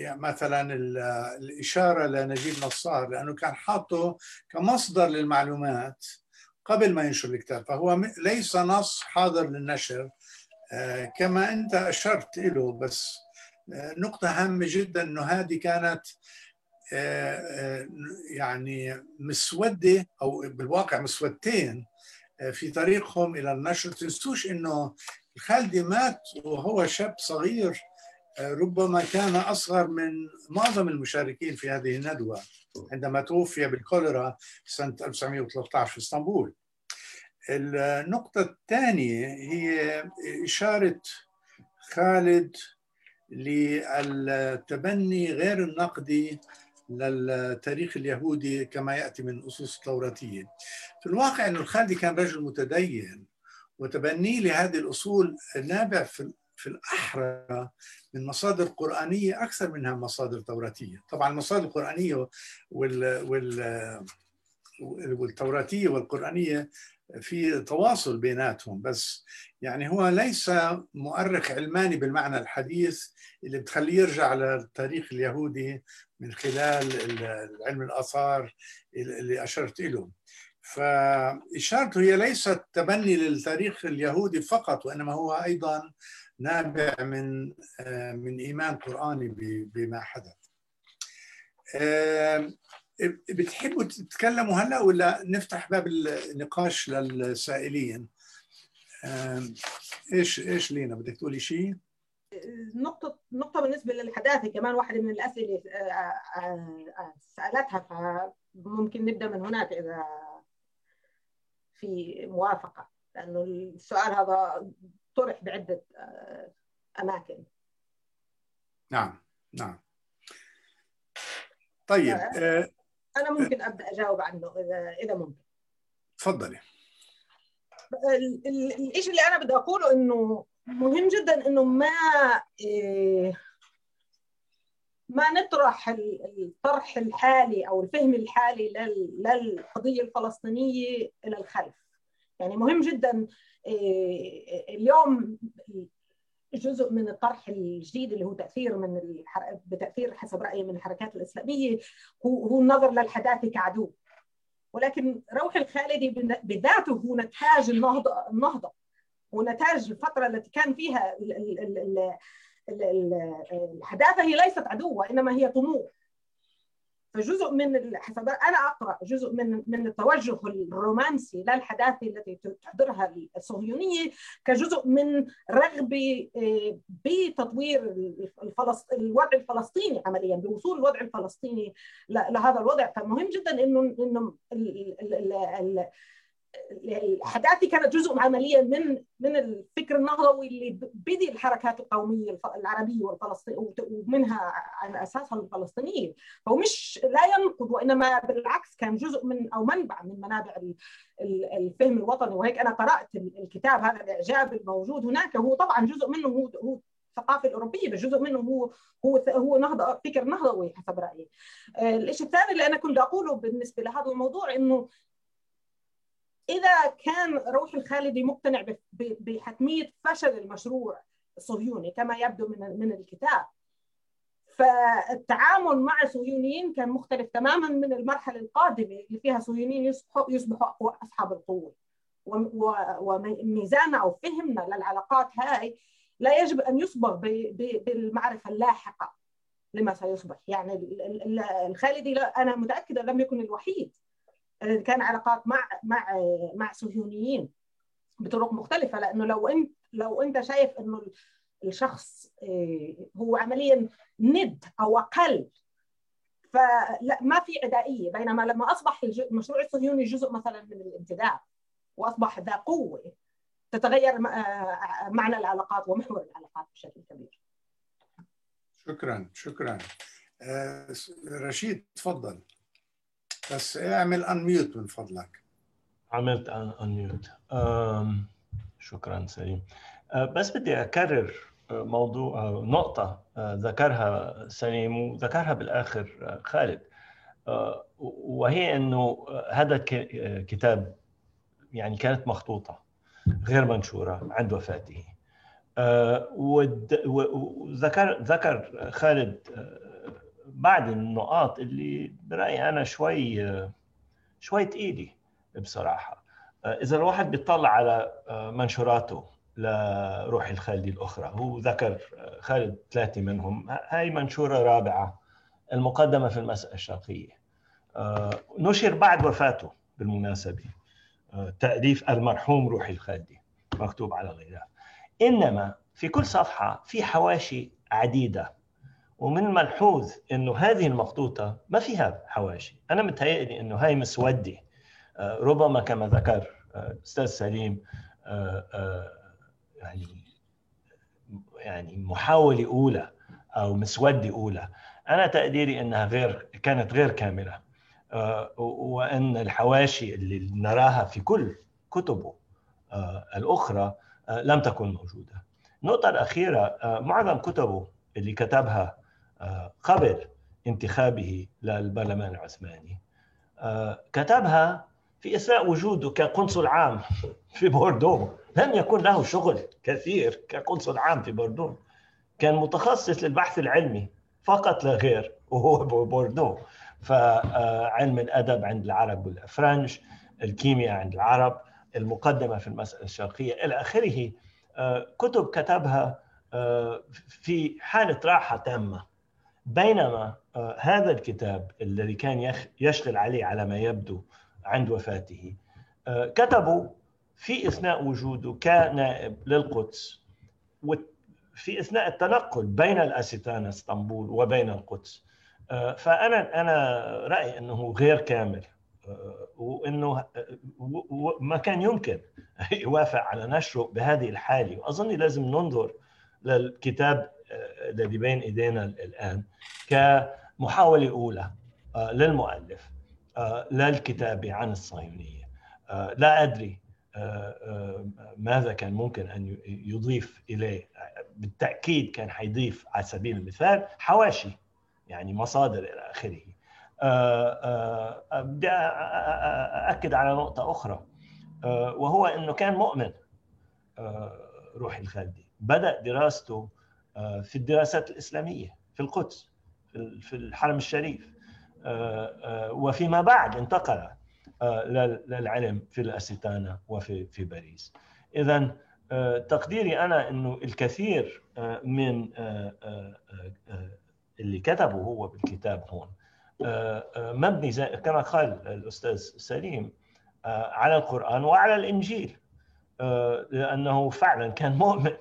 مثلا الإشارة لنجيب نصار لأنه كان حاطه كمصدر للمعلومات قبل ما ينشر الكتاب فهو ليس نص حاضر للنشر. كما أنت أشرت له بس نقطة هامة جدا أنه هذه كانت يعني مسودة أو بالواقع مسودتين في طريقهم إلى النشر. تنسوش أنه الخالدي مات وهو شاب صغير. ربما كان أصغر من معظم المشاركين في هذه الندوة عندما توفي بالكوليرا سنة 1913 في إسطنبول. النقطة الثانية هي إشارة خالد للتبني غير النقدي للتاريخ اليهودي كما يأتي من أسس التوراتية في الواقع أن الخالدي كان رجل متدين وتبنيه لهذه الأصول نابع في في الأحرى من مصادر قرآنية أكثر منها مصادر توراتية. طبعا المصادر القرآنية وال, وال والتوراتية والقرآنية في تواصل بيناتهم بس يعني هو ليس مؤرخ علماني بالمعنى الحديث اللي بتخليه يرجع للتاريخ اليهودي من خلال علم الآثار اللي أشرت له فإشارته هي ليست تبني للتاريخ اليهودي فقط وإنما هو أيضا نابع من من إيمان قرآني بما حدث. بتحبوا تتكلموا هلا ولا نفتح باب النقاش للسائلين؟ إيش إيش لينا؟ بدك تقولي شيء نقطة نقطة بالنسبة للحداثة كمان واحدة من الأسئلة سألتها فممكن نبدأ من هناك إذا في موافقة لأنه السؤال هذا طرح بعدة أماكن. نعم نعم. طيب أنا ممكن أبدأ أجاوب عنه إذا إذا ممكن. تفضلي. الشيء اللي أنا بدي أقوله إنه مهم جدا إنه ما ما نطرح الطرح الحالي أو الفهم الحالي للقضية الفلسطينية إلى الخلف. يعني مهم جدا اليوم جزء من الطرح الجديد اللي هو تأثير من الحر... بتأثير حسب رأيي من الحركات الإسلامية هو هو النظر للحداثة كعدو. ولكن روح الخالدي بذاته هو نتاج النهضة النهضة. ونتاج الفترة التي كان فيها الحداثة هي ليست عدو وإنما هي طموح. فجزء من حسب أنا أقرأ جزء من من التوجه الرومانسي للحداثة التي تحضرها الصهيونية كجزء من رغبة بتطوير الفلسط... الوضع الفلسطيني عمليا بوصول الوضع الفلسطيني لهذا الوضع. فمهم جدا انه إنه ال... ال... ال... الاحداث كانت جزء عمليا من من الفكر النهضوي اللي بدي الحركات القومية العربية والفلسطينيه ومنها على أساسها الفلسطينيين. فهو مش لا ينقض وإنما بالعكس كان جزء من أو منبع من منابع الفهم الوطني. وهيك أنا قرأت الكتاب هذا الإعجاب الموجود هناك. هو طبعا جزء منه هو هو الثقافة الأوروبية بس جزء منه هو هو هو نهضه فكر نهضوي حسب رأيي. الشيء الثاني اللي أنا كنت أقوله بالنسبة لهذا الموضوع إنه إذا كان روح الخالدي مقتنع بحتمية فشل المشروع الصهيوني كما يبدو من من الكتاب. فالتعامل مع الصهيونيين كان مختلف تماما من المرحلة القادمة اللي فيها صهيونيين يصبحوا يصبحوا أصحاب القوة. وميزاننا أو فهمنا للعلاقات هاي لا يجب أن يصبغ بالمعرفة اللاحقة لما سيصبح. يعني الخالدي أنا متأكدة لم يكن الوحيد. كان علاقات مع مع مع صهيونيين بطرق مختلفة لأنه لو أنت لو أنت شايف إنه الشخص هو عمليا ند أو أقل فلا ما في عدائية بينما لما أصبح المشروع الصهيوني جزء مثلا من الانتداب وأصبح ذا قوة تتغير معنى العلاقات ومحور العلاقات بشكل كبير. شكرا شكرا. رشيد تفضل. بس اعمل انميوت من فضلك. عملت انميوت شكرا سليم. بس بدي أكرر موضوع نقطة ذكرها سليم وذكرها بالآخر خالد. وهي أنه هذا الكتاب يعني كانت مخطوطة غير منشورة عند وفاته. وذكر ذكر خالد بعض النقاط اللي برأيي أنا شوي شوي تقيلة بصراحة. إذا الواحد بيطلع على منشوراته لروح الخالدي الأخرى هو ذكر خالد ثلاثة منهم هاي منشورة رابعة المقدمة في المسألة الشرقية. نشر بعد وفاته بالمناسبة تأليف المرحوم روحي الخالدي مكتوب على غلاف إنما في كل صفحة في حواشي عديدة ومن الملحوظ إنه هذه المخطوطة ما فيها حواشي. أنا متهيألي إنه هاي مسودة ربما كما ذكر أستاذ سليم يعني يعني محاولة أولى أو مسودة أولى. أنا تقديري إنها غير كانت غير كاملة وإن الحواشي اللي نراها في كل كتبه الأخرى لم تكن موجودة. النقطه الأخيرة معظم كتبه اللي كتبها قبل انتخابه للبرلمان العثماني. كتبها في إثناء وجوده كقنصل عام في بوردو. لم يكن له شغل كثير كقنصل عام في بوردو. كان متخصص للبحث العلمي فقط لا غير وهو بوردو. فعلم الأدب عند العرب والافرنج الكيمياء عند العرب المقدمة في المسألة الشرقية إلى آخره. كتب كتبها في حالة راحة تامة. بينما هذا الكتاب الذي كان يشتغل عليه على ما يبدو عند وفاته كتبه في إثناء وجوده كنائب للقدس في إثناء التنقل بين الاستانه إسطنبول وبين القدس فأنا أنا رايي أنه غير كامل وأنه ما كان يمكن يوافق على نشره بهذه الحالة. واظن لازم ننظر للكتاب الذي بين إيدينا الآن كمحاولة أولى للمؤلف للكتابة عن الصهيونية. لا أدري ماذا كان ممكن أن يضيف إليه. بالتأكيد كان حيضيف على سبيل المثال حواشي يعني مصادر إلى آخره. بدي اكد على نقطة أخرى وهو إنه كان مؤمن روحي الخالدي بدأ دراسته في الدراسات الإسلامية في القدس في الحرم الشريف. وفيما بعد انتقل للعلم في الأستانة وفي في باريس. اذا تقديري أنا إنه الكثير من اللي كتبه هو بالكتاب هون. مبني كما قال الأستاذ سليم على القرآن وعلى الإنجيل. لأنه فعلا كان مؤمن.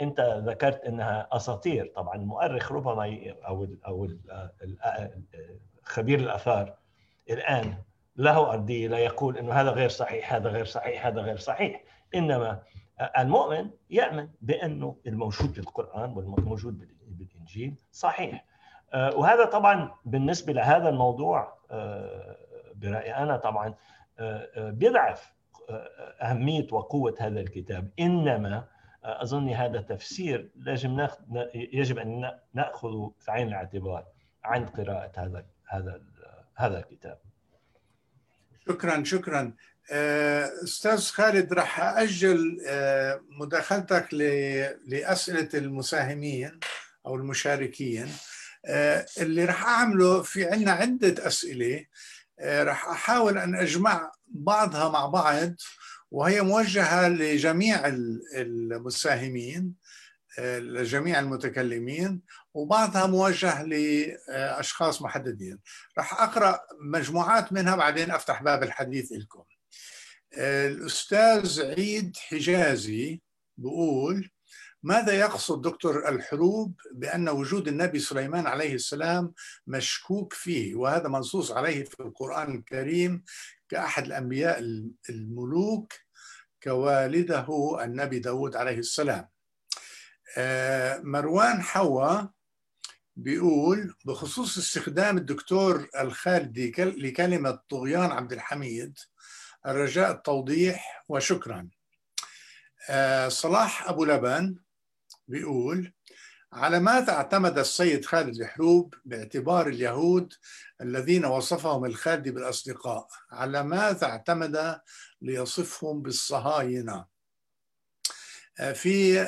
انت ذكرت انها اساطير. طبعا المؤرخ ربما أو أو خبير الآثار الآن له أرضية لا يقول أنه هذا غير صحيح هذا غير صحيح هذا غير صحيح. إنما المؤمن يأمن بأنه الموجود في القرآن والموجود بالإنجيل صحيح. وهذا طبعا بالنسبة لهذا الموضوع برأيي أنا طبعا بيضعف أهمية وقوة هذا الكتاب. إنما أظن هذا تفسير لازم يجب أن نأخذه في عين الاعتبار عند قراءة هذا هذا هذا الكتاب. شكرا شكرا. أستاذ خالد راح أجل مداخلتك لأسئلة المساهمين أو المشاركين. اللي راح أعمله في عندنا عدة أسئلة. راح أحاول أن أجمع بعضها مع بعض وهي موجهة لجميع المساهمين لجميع المتكلمين وبعضها موجه لأشخاص محددين. راح أقرأ مجموعات منها بعدين أفتح باب الحديث لكم. الأستاذ عيد حجازي بيقول ماذا يقصد دكتور الحروب بأن وجود النبي سليمان عليه السلام مشكوك فيه؟ وهذا منصوص عليه في القرآن الكريم كأحد الأنبياء الملوك كوالده النبي داود عليه السلام. مروان حوا بيقول بخصوص استخدام الدكتور الخالدي لكلمة طغيان عبد الحميد الرجاء التوضيح وشكرا. صلاح أبو لبن بيقول على ماذا اعتمد السيد خالد الحروب باعتبار اليهود الذين وصفهم الخالدي بالأصدقاء؟ على ماذا اعتمد ليصفهم بالصهاينة؟ في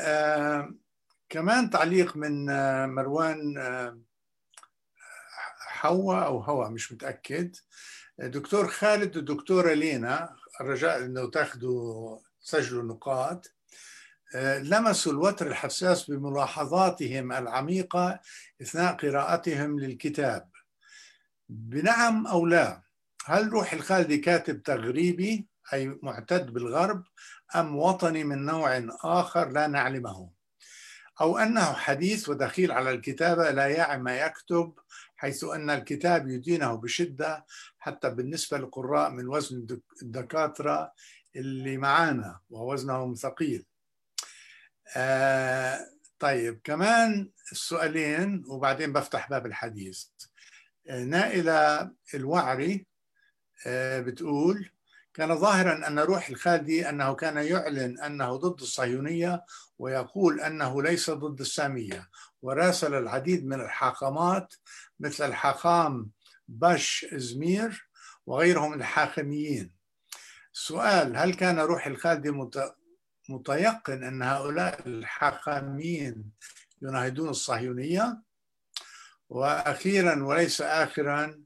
كمان تعليق من مروان حواء أو هوا مش متأكد. دكتور خالد ودكتوره لينا الرجاء إنه تاخذوا تسجلوا نقاط. لمسوا الوتر الحساس بملاحظاتهم العميقة إثناء قراءتهم للكتاب. بنعم أو لا هل روح الخالدي كاتب تغريبي أي معتد بالغرب أم وطني من نوع آخر لا نعلمه؟ أو أنه حديث ودخيل على الكتابة لا يعي ما يكتب حيث أن الكتاب يدينه بشدة حتى بالنسبة للقراء من وزن الدكاترة اللي معانا ووزنهم ثقيل. آه طيب كمان السؤالين وبعدين بفتح باب الحديث. آه نائلة الوعري آه بتقول كان ظاهرا أن روح الخالدي أنه كان يعلن أنه ضد الصهيونية ويقول أنه ليس ضد السامية وراسل العديد من الحاخامات مثل الحاخام باش إزمير وغيرهم الحاخميين. سؤال هل كان روح الخالدي متيقن أن هؤلاء الحاخاميين يناهدون الصهيونية. وأخيرا وليس آخرا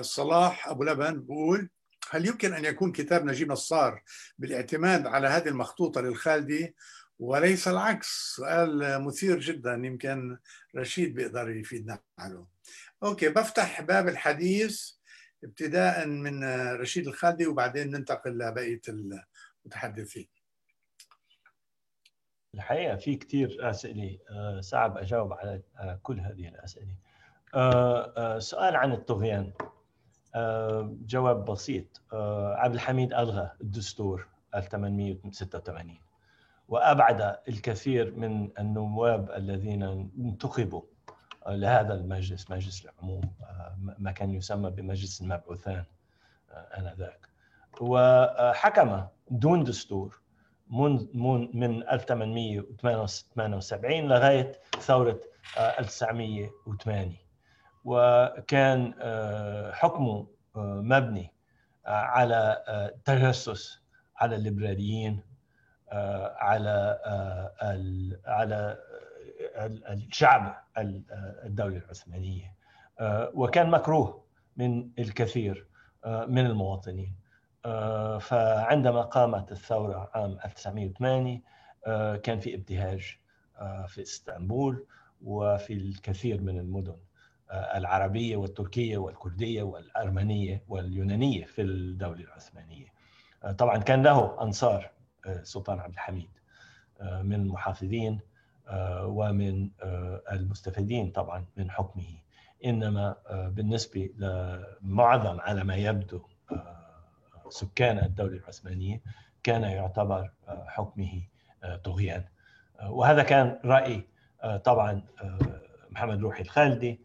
صلاح أبو لبن بيقول هل يمكن أن يكون كتاب نجيب نصار بالاعتماد على هذه المخطوطة للخالدي؟ وليس العكس. سؤال مثير جدا يمكن رشيد بيقدر يفيدنا عنه أوكي بفتح باب الحديث ابتداء من رشيد الخالدي وبعدين ننتقل لبقية المتحدثين. الحقيقة في كثير أسئلة صعب أجاوب على كل هذه الأسئلة. سؤال عن الطغيان. جواب بسيط. عبد الحميد ألغى الدستور 1886 وأبعد الكثير من النواب الذين انتخبوا لهذا المجلس مجلس العموم ما كان يسمى بمجلس المبعوثان آنذاك. وحكم دون دستور من من 1878 لغاية ثورة 1908 وكان حكمه مبني على تجسس على الليبراليين على على الشعب الدولة العثمانية. وكان مكروه من الكثير من المواطنين. فعندما قامت الثورة عام 1908 كان في ابتهاج في إسطنبول وفي الكثير من المدن العربية والتركية والكردية والأرمنية واليونانية في الدولة العثمانية. طبعا كان له أنصار السلطان عبد الحميد من المحافظين ومن المستفيدين طبعا من حكمه. إنما بالنسبة لمعظم على ما يبدو سكان الدولة العثمانية كان يعتبر حكمه طغيان وهذا كان رأي طبعا محمد روحي الخالدي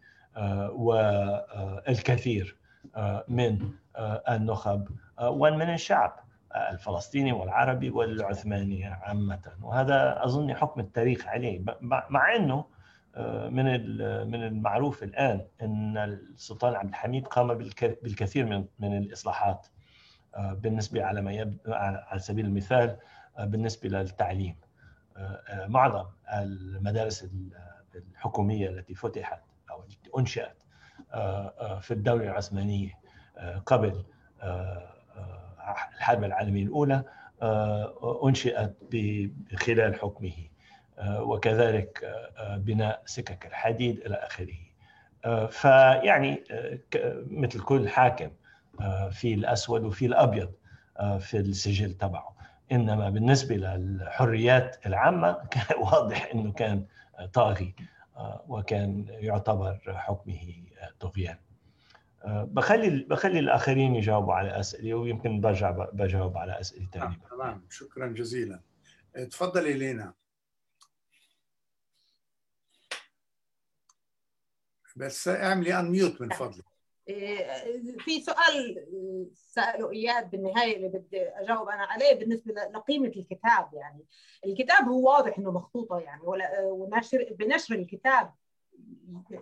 والكثير من النخب ومن الشعب الفلسطيني والعربي والعثماني عامة. وهذا أظن حكم التاريخ عليه. مع أنه من من المعروف الآن أن السلطان عبد الحميد قام بالكثير من من الإصلاحات. بالنسبة على ما يبدو على سبيل المثال بالنسبة للتعليم. معظم المدارس الحكومية التي فتحت أو التي أنشأت في الدولة العثمانية قبل الحرب العالمية الأولى أنشئت خلال حكمه وكذلك بناء سكك الحديد إلى آخره. فيعني مثل كل حاكم في الأسود وفي الأبيض في السجل تبعه. إنما بالنسبة للحريات العامة كان واضح أنه كان طاغي وكان يعتبر حكمه طغيان. بخلي بخلي الآخرين يجاوبوا على أسئلة ويمكن برجع بجاوب على أسئلة ثانية تمام. شكرا جزيلا. تفضلي لينا بس اعملي أنميوت من فضلك. في سؤال سأله إياد بالنهاية اللي بدي أجاوب أنا عليه بالنسبة لقيمة الكتاب يعني. الكتاب هو واضح إنه مخطوطة يعني ونشر بنشر الكتاب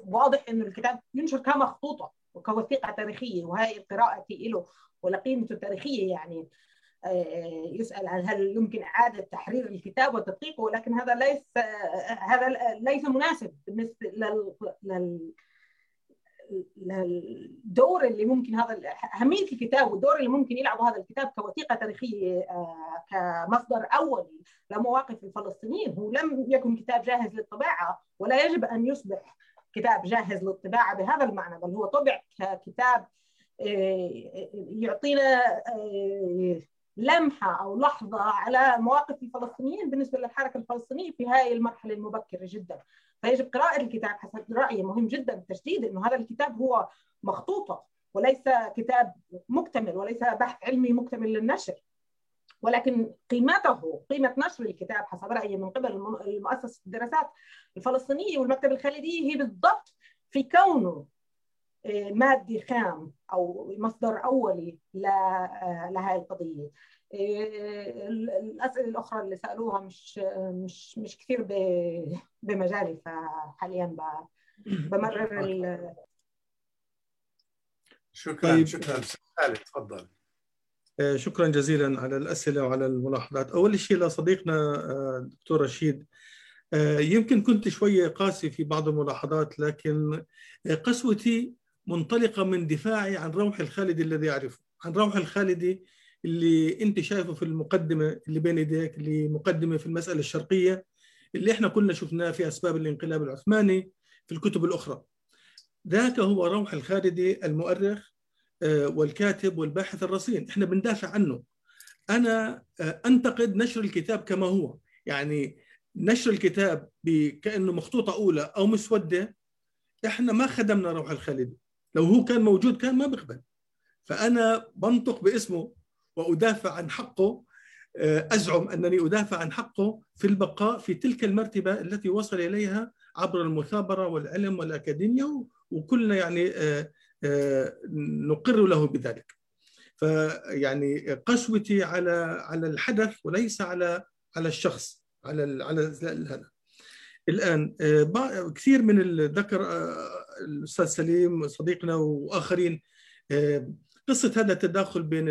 واضح إنه الكتاب ينشر كمخطوطة وكوثيقة تاريخية وهي القراءة له ولقيمته التاريخية يعني. يسأل عن هل يمكن إعادة تحرير الكتاب وتدقيقه ولكن هذا ليس هذا ليس مناسب بالنسبة لل, لل الدور اللي ممكن هذا أهمية الكتاب والدور اللي ممكن يلعبه هذا الكتاب كوثيقة تاريخية كمصدر اولي لمواقف الفلسطينيين. هو لم يكن كتاب جاهز للطباعة ولا يجب أن يصبح كتاب جاهز للطباعة بهذا المعنى بل هو طبع ككتاب يعطينا لمحة أو لحظة على مواقف الفلسطينيين بالنسبة للحركة الفلسطينية في هذه المرحلة المبكرة جدا. فيجب قراءة الكتاب حسب رأيي. مهم جدا التشديد إنه هذا الكتاب هو مخطوطة وليس كتاب مكتمل وليس بحث علمي مكتمل للنشر. ولكن قيمته قيمة نشر الكتاب حسب رأيي من قبل المؤسسه الدراسات الفلسطينيه والمكتب الخالدي هي بالضبط في كونه مادي خام أو مصدر أولي لهذه القضية. الأسئلة الأخرى اللي سألوها مش مش مش كثير بمجالي فحاليا بمرر ال... شكرا طيب. شكرا. خالد تفضل. شكرا جزيلا على الأسئلة وعلى الملاحظات. أول شيء لصديقنا دكتور رشيد يمكن كنت شوية قاسي في بعض الملاحظات لكن قسوتي منطلقة من دفاعي عن روح الخالدي الذي أعرفه. عن روح الخالدي اللي انت شايفه في المقدمة اللي بين يديك اللي مقدمة في المسألة الشرقية اللي إحنا كلنا شفناه في أسباب الانقلاب العثماني في الكتب الأخرى. ذاك هو روح الخالدي المؤرخ والكاتب والباحث الرصين. إحنا بندافع عنه. أنا أنتقد نشر الكتاب كما هو. يعني نشر الكتاب كانه مخطوطة أولى أو مسودة إحنا ما خدمنا روح الخالدي لو هو كان موجود كان ما بيقبل. فأنا بنطق باسمه وأدافع عن حقه أزعم أنني أدافع عن حقه في البقاء في تلك المرتبة التي وصل إليها عبر المثابرة والعلم والاكاديميا وكلنا يعني نقر له بذلك. فيعني قسوتي على على الحدث وليس على على الشخص على على هذا. الآن كثير من ذكر الأستاذ سليم صديقنا وآخرين قصة هذا التداخل بين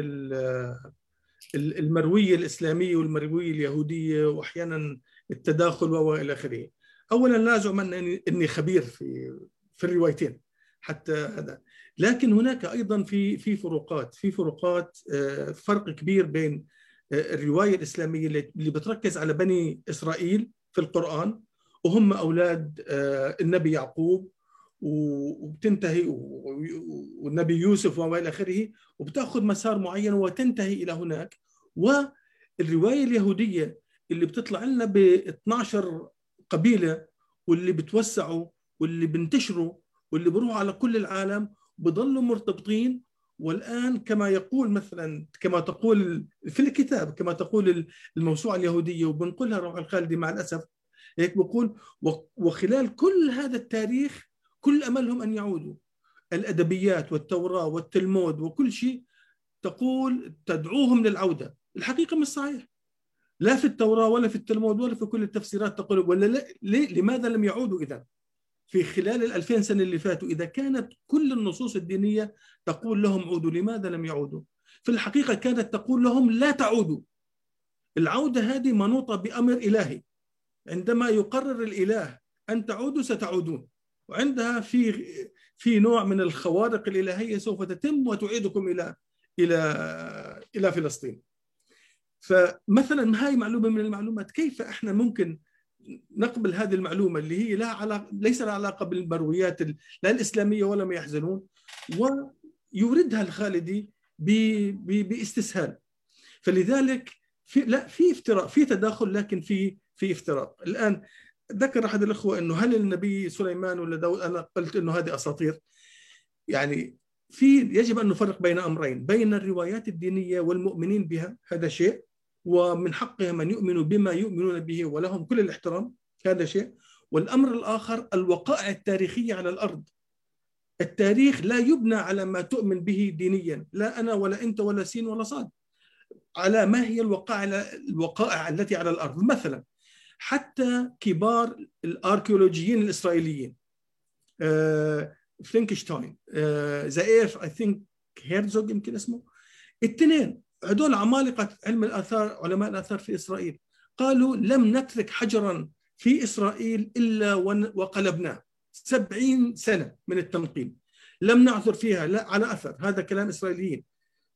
المروية الإسلامية والمروية اليهودية وأحيانا التداخل وإلى آخره. اولا لا أزعم إني خبير في في الروايتين حتى هذا لكن هناك أيضا في في فروقات في فروقات فرق كبير بين الرواية الإسلامية اللي بتركز على بني إسرائيل في القرآن وهم أولاد النبي يعقوب وبتنتهي والنبي يوسف والى آخره وبتأخذ مسار معين وتنتهي إلى هناك. والرواية اليهودية اللي بتطلع لنا ب 12 قبيلة واللي بتوسعوا واللي بنتشروا واللي بروحوا على كل العالم بضلوا مرتبطين. والآن كما يقول مثلا كما تقول في الكتاب كما تقول الموسوعة اليهودية وبنقولها روح الخالدي مع الأسف هيك بقول وخلال كل هذا التاريخ كل أملهم أن يعودوا. الأدبيات والتوراة والتلمود وكل شيء تقول تدعوهم للعودة. الحقيقة مش صحيح. لا في التوراة ولا في التلمود ولا في كل التفسيرات تقول ولا لا ليه؟ لماذا لم يعودوا اذا في خلال الألفين سنة اللي فاتوا إذا كانت كل النصوص الدينية تقول لهم عودوا لماذا لم يعودوا؟ في الحقيقة كانت تقول لهم لا تعودوا. العودة هذه منوطة بأمر إلهي. عندما يقرر الإله أن تعودوا ستعودون. وعندها في في نوع من الخوارق الإلهية سوف تتم وتعيدكم إلى إلى إلى فلسطين. فمثلا هاي معلومة من المعلومات كيف إحنا ممكن نقبل هذه المعلومة اللي هي لها علاقة ليس لها علاقة بالمرويات لا الإسلامية ولا ما يحزنون ويوردها الخالدي باستسهال. فلذلك في لا في افتراء في تداخل لكن في في افتراء. الآن ذكر أحد الأخوة أنه هل النبي سليمان ولا داود أنا قلت أنه هذه أساطير. يعني في يجب أن نفرق بين أمرين بين الروايات الدينية والمؤمنين بها هذا شيء ومن حقهم أن يؤمنوا بما يؤمنون به ولهم كل الاحترام هذا شيء. والأمر الآخر الوقائع التاريخية على الأرض. التاريخ لا يبنى على ما تؤمن به دينيا لا أنا ولا أنت ولا سين ولا صاد. على ما هي الوقائع الوقائع التي على الأرض. مثلا حتى كبار الاركيولوجيين الاسرائيليين. آه، فينكلشتاين آه، زئيف I think هيرزوج يمكن اسمه. الاثنين هذول عمالقة علم الآثار علماء الآثار في إسرائيل. قالوا لم نترك حجرا في إسرائيل إلا وقلبناه. سبعين سنة من التنقيب لم نعثر فيها لا على أثر هذا كلام إسرائيليين.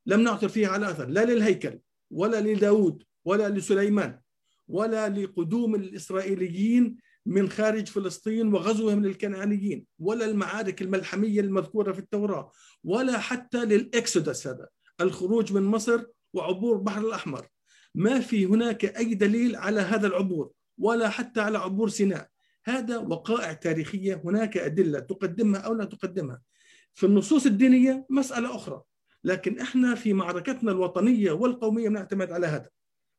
لم نعثر فيها على أثر لا للهيكل ولا لداود ولا لسليمان. ولا لقدوم الإسرائيليين من خارج فلسطين وغزوهم للكنعانيين ولا المعارك الملحمية المذكورة في التوراة ولا حتى للإكسودس هذا الخروج من مصر وعبور البحر الأحمر. ما في هناك أي دليل على هذا العبور ولا حتى على عبور سيناء. هذا وقائع تاريخية هناك أدلة تقدمها أو لا تقدمها. في النصوص الدينية مسألة أخرى لكن إحنا في معركتنا الوطنية والقومية نعتمد على هذا.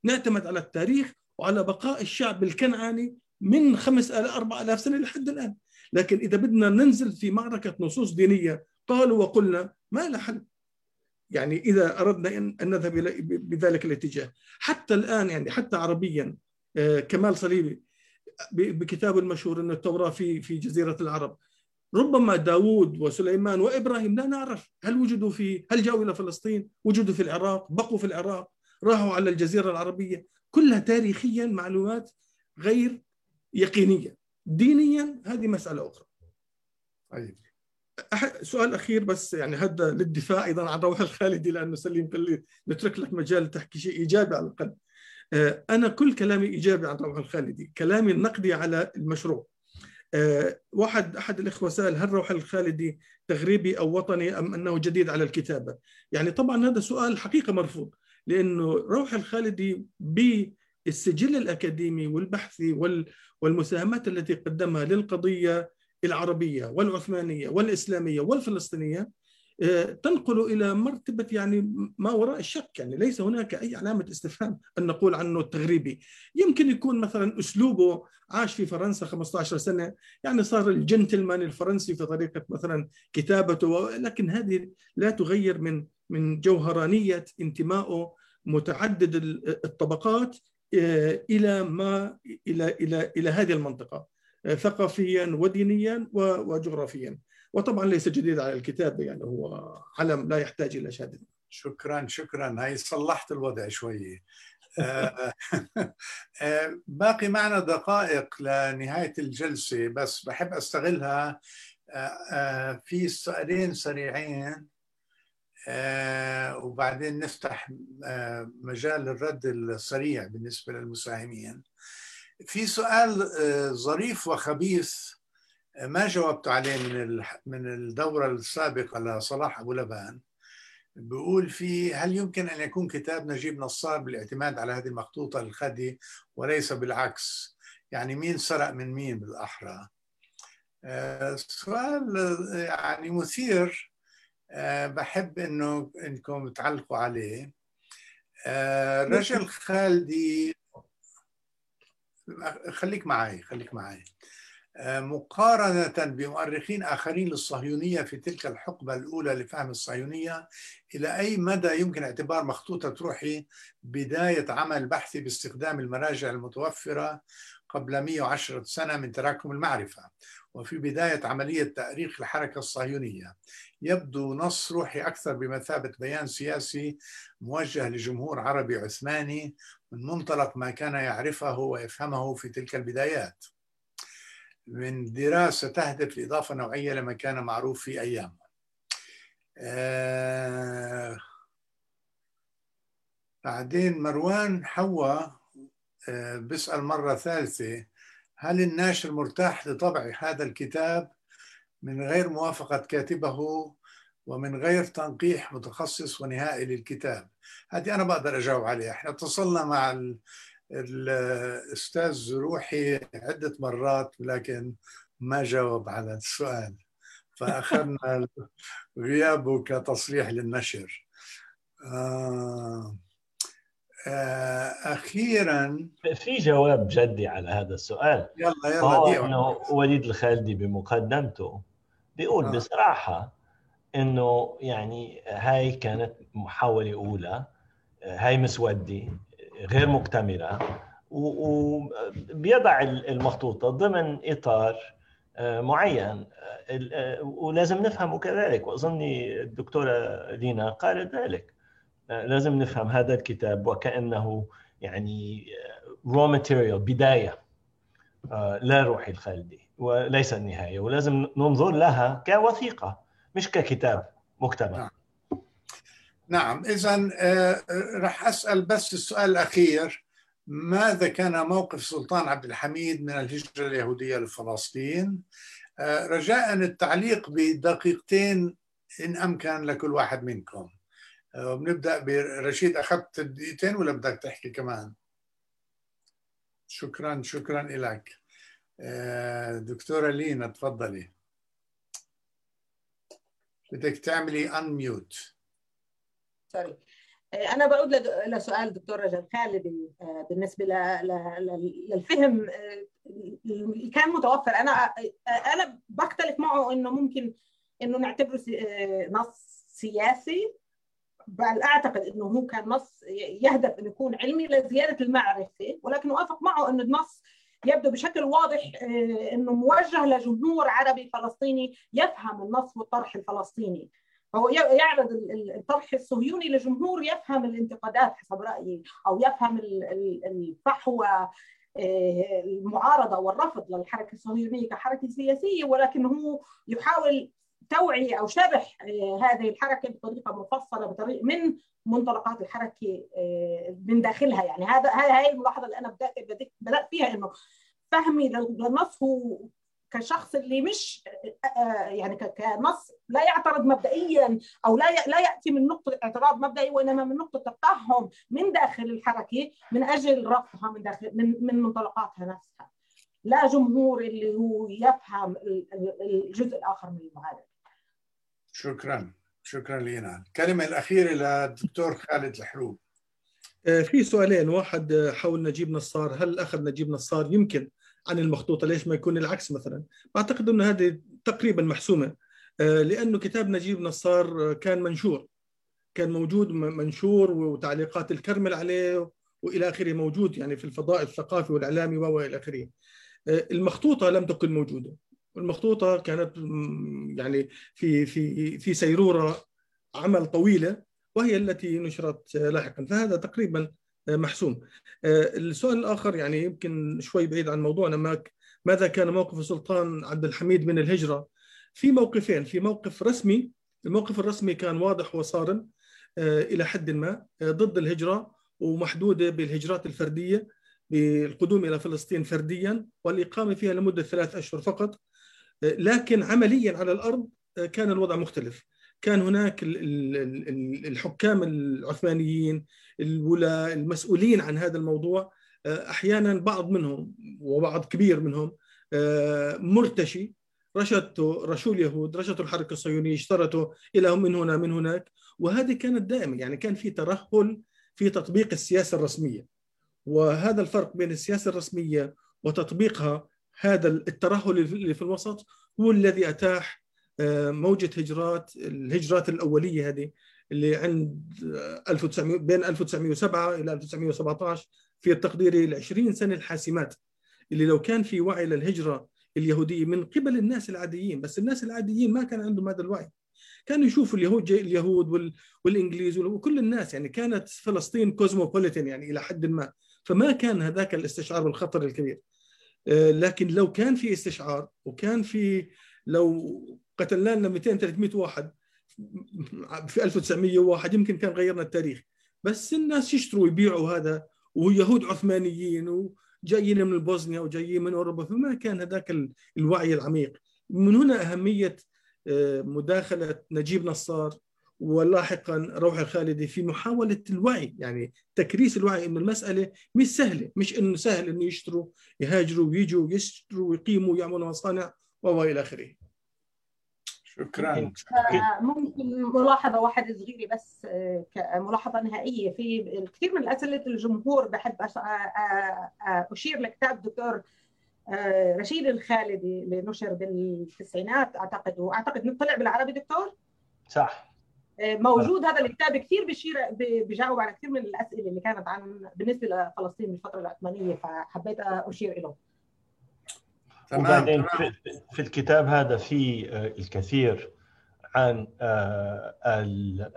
نعتمد على التاريخ وعلى بقاء الشعب الكنعاني من خمس آلاف أربع آلاف سنة لحد الآن. لكن إذا بدنا ننزل في معركة نصوص دينية قالوا وقلنا ما له حل. يعني إذا أردنا أن نذهب بذلك الاتجاه. حتى الآن يعني حتى عربيا آه، كمال صليبي بكتابه المشهور أن التوراة في في جزيرة العرب. ربما داوود وسليمان وإبراهيم لا نعرف هل وجدوا في هل جاءوا إلى فلسطين؟ وجدوا في العراق بقوا في العراق راحوا على الجزيرة العربية. كلها تاريخيا معلومات غير يقينية. دينيا هذه مسألة أخرى. طيب. سؤال أخير بس يعني هذا للدفاع أيضا عن روح الخالدي لأنه سليم قال لي نترك لك مجال تحكي شيء إيجابي على الاقل آه، أنا كل كلامي إيجابي عن روح الخالدي كلامي النقدي على المشروع. آه، واحد أحد الإخوة سأل هل روح الخالدي تغريبي أو وطني أم أنه جديد على الكتابة؟ يعني طبعا هذا سؤال حقيقة مرفوض. لأنه روح الخالدي بالسجل الأكاديمي والبحثي والمساهمات التي قدمها للقضية العربية والعثمانية والإسلامية والفلسطينية آه، تنقل إلى مرتبة يعني ما وراء الشك. يعني ليس هناك أي علامة استفهام أن نقول عنه التغريبي يمكن يكون مثلا أسلوبه عاش في فرنسا 15 سنة. يعني صار الجنتلمان الفرنسي في طريقة مثلا كتابته لكن هذه لا تغير من من جوهرانية انتمائه متعدد الطبقات آه، إلى ما إلى إلى إلى هذه المنطقة آه، ثقافيا ودينيا وجغرافيا. وطبعا ليس جديد على الكتاب يعني هو علم لا يحتاج إلى شهاده شكرا شكرا. هاي صلحت الوضع شوية آه، باقي معنا دقائق لنهاية الجلسة بس بحب أستغلها. في سؤالين سريعين. وبعدين نفتح آه، مجال للرد السريع بالنسبة للمساهمين. في سؤال آه، ظريف وخبيث ما جاوبت عليه من من الدورة السابقة لصلاح أبو لبان؟ بيقول في هل يمكن أن يكون كتاب نجيب نصار بالاعتماد على هذه المخطوطة الخدي وليس بالعكس؟ يعني مين سرق من مين بالأحرى؟ سؤال يعني مثير. بحب إنه إنكم تعلقوا عليه. رجل خالدي خليك معي خليك معي. مقارنة بمؤرخين آخرين للصهيونية في تلك الحقبة الأولى لفهم الصهيونية إلى أي مدى يمكن اعتبار مخطوطة روحي بداية عمل بحثي باستخدام المراجع المتوفرة قبل 110 سنة من تراكم المعرفة؟ وفي بداية عملية تأريخ الحركة الصهيونية يبدو نص روحي أكثر بمثابة بيان سياسي موجه لجمهور عربي عثماني من منطلق ما كان يعرفه ويفهمه في تلك البدايات. من دراسة تهدف لإضافة نوعية لما كان معروف في أيامه. آه بعدين مروان حوا آه بيسأل مرة ثالثة هل الناشر مرتاح لطبع هذا الكتاب من غير موافقة كاتبه ومن غير تنقيح متخصص ونهائي للكتاب؟ هذه أنا بقدر أجاوب عليها. إحنا اتصلنا مع الأستاذ روحي عدة مرات لكن ما جاوب على السؤال. فأخذنا غيابه كتصريح للنشر. آه أخيرا. في جواب جدي على هذا السؤال. يلا يلا إنه وليد الخالدي بمقدمته بيقول آه. بصراحة إنه يعني هاي كانت محاولة أولى هاي مسودة غير مكتملة وبيضع المخطوطه ضمن إطار معين. ولازم نفهمه كذلك. وأظني الدكتورة لينا قالت ذلك. لازم نفهم هذا الكتاب وكأنه يعني رو ماتيريال بداية لا روحي الخالدي وليس النهاية ولازم ننظر لها كوثيقة مش ككتاب مكتمل. نعم, نعم. اذا راح أسأل بس السؤال الأخير. ماذا كان موقف سلطان عبد الحميد من الهجرة اليهودية لفلسطين؟ رجاء التعليق بدقيقتين إن أمكن لكل واحد منكم. بنبدأ برشيد أخذت دقيقتين ولا بدك تحكي كمان؟ شكرا شكرا لك دكتورة لينا تفضلي. بدك تعملي انميوت سوري أنا بعود لسؤال دكتور رجل خالد بالنسبة للفهم اللي كان متوفر. أنا أنا بختلف معه إنه ممكن إنه نعتبره نص سياسي. بل أعتقد إنه هو كان نص يهدف إنه يكون علمي لزيادة المعرفة ولكن اوافق معه إنه النص يبدو بشكل واضح إنه موجه لجمهور عربي فلسطيني يفهم النص والطرح الفلسطيني. هو يعرض الطرح الصهيوني لجمهور يفهم الانتقادات حسب رأيي أو يفهم الفحوى المعارضة والرفض للحركة الصهيونية كحركة سياسية ولكن هو يحاول توعية أو شرح هذه الحركة بطريقة مفصلة بطريقه من منطلقات الحركة من داخلها يعني. هذا هاي الملاحظة اللي أنا بدات بدات فيها إنه فهمي للنص هو كشخص اللي مش يعني كنص لا يعترض مبدئيا أو لا لا يأتي من نقطة اعتراض مبدئي وإنما من نقطة تفهم من داخل الحركة من أجل رفضها من داخل من من منطلقاتها نفسها. لا جمهور اللي هو يفهم الجزء الآخر من المعارضة. شكرا. شكرا لينا. الكلمة الأخيرة للدكتور خالد الحروب. في سؤالين. واحد حول نجيب نصار. هل أخذ نجيب نصار يمكن عن المخطوطة ليش ما يكون العكس مثلا؟ أعتقد أن هذه تقريبا محسومة. لأنه كتاب نجيب نصار كان منشور. كان موجود منشور وتعليقات الكرمل عليه وإلى آخره موجود يعني في الفضاء الثقافي والإعلامي وإلى آخره. المخطوطة لم تكن موجودة. المخطوطه كانت يعني في في في سيرورة عمل طويلة وهي التي نشرت لاحقا فهذا تقريبا محسوم. السؤال الآخر يعني يمكن شوي بعيد عن موضوعنا ماذا كان موقف السلطان عبد الحميد من الهجرة؟ في موقفين، في موقف رسمي، الموقف الرسمي كان واضح وصارم إلى حد ما ضد الهجرة ومحدودة بالهجرات الفردية بالقدوم إلى فلسطين فرديا والإقامة فيها لمدة ثلاث أشهر فقط لكن عمليا على الأرض كان الوضع مختلف. كان هناك الحكام العثمانيين الولاة المسؤولين عن هذا الموضوع أحيانا بعض منهم وبعض كبير منهم مرتشي. رشدته رشوا اليهود رشدوا الحركة الصهيونية اشترطوا إلى من هنا من هناك. وهذه كانت دائما يعني كان في ترهل في تطبيق السياسة الرسمية. وهذا الفرق بين السياسة الرسمية وتطبيقها هذا الترهل اللي في الوسط هو الذي أتاح آه، موجة هجرات الهجرات الأولية هذه اللي عند 1900 بين 1907 إلى 1917 في التقدير ال 20 سنة الحاسمات. اللي لو كان في وعي للهجرة اليهودية من قبل الناس العاديين بس الناس العاديين ما كان عندهم هذا الوعي. كانوا يشوفوا اليهود اليهود وال... والإنجليز وكل الناس يعني كانت فلسطين كوزموبوليتن يعني إلى حد ما. فما كان هذاك الاستشعار بالخطر الكبير. آه، لكن لو كان في استشعار وكان في لو قتلنا لنا 200 300 واحد في 1901 يمكن كان غيرنا التاريخ. بس الناس يشتروا ويبيعوا هذا ويهود عثمانيين وجايين من بوسنيا وجايين من أوروبا فما كان هذاك الوعي العميق. من هنا أهمية آه، مداخلة نجيب نصار. ولاحقا روح الخالدي في محاولة الوعي يعني تكريس الوعي انه المسألة مش سهلة مش إنه سهل إنه يشتروا يهاجروا ويجوا يشتروا ويقيموا ويعملوا مصانع والى آخره. شكرا. ممكن ملاحظة واحدة صغيرة بس آه، كملاحظة نهائية. في الكثير من اسئله الجمهور بحب آه، آه، أشير لكتاب دكتور رشيد الخالدي اللي نشر بالتسعينات. أعتقد واعتقد إنه طلع بالعربي دكتور؟ صح. موجود هذا الكتاب كثير بشير بجاوب على كثير من الأسئلة اللي كانت عن بالنسبة لفلسطين بالفترة العثمانية فحبيت أشير له تمام وبعدين في, الكتاب هذا في آه، الكثير عن آه،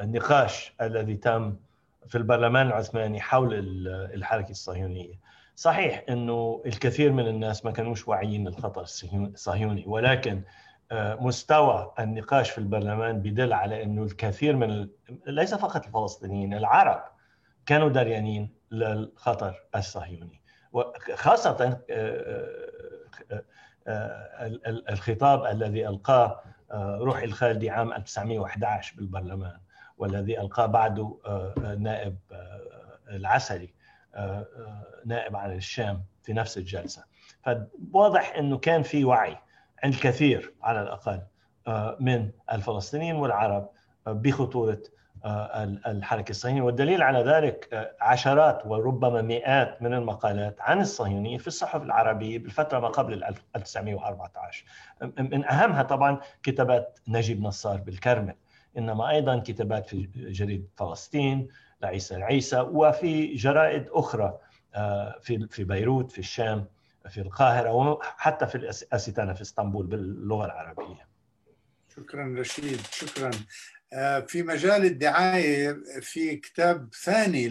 النقاش الذي تم في البرلمان العثماني حول الحركة الصهيونية. صحيح إنه الكثير من الناس ما كانوش واعيين للخطر الصهيوني ولكن آه، مستوى النقاش في البرلمان بدل على إنه الكثير من ليس فقط الفلسطينيين العرب كانوا دريانين للخطر الصهيوني. وخاصة الخطاب الذي ألقاه آه، روحي الخالدي عام 1911 بالبرلمان والذي ألقاه بعده آه، نائب آه، العسلي نائب عن الشام في نفس الجلسة. فواضح أنه كان في وعي. عند الكثير على الأقل من الفلسطينيين والعرب بخطورة الحركة الصهيونية. والدليل على ذلك عشرات وربما مئات من المقالات عن الصهيونية في الصحف العربية بالفترة ما قبل 1914 من أهمها طبعا كتابات نجيب نصار بالكرمل. إنما أيضا كتابات في جريدة فلسطين لعيسى العيسى وفي جرائد أخرى في في بيروت في الشام. في القاهرة وحتى في الأستانة في إسطنبول باللغة العربية. شكرا رشيد شكرا. آه، في مجال الدعاية في كتاب ثاني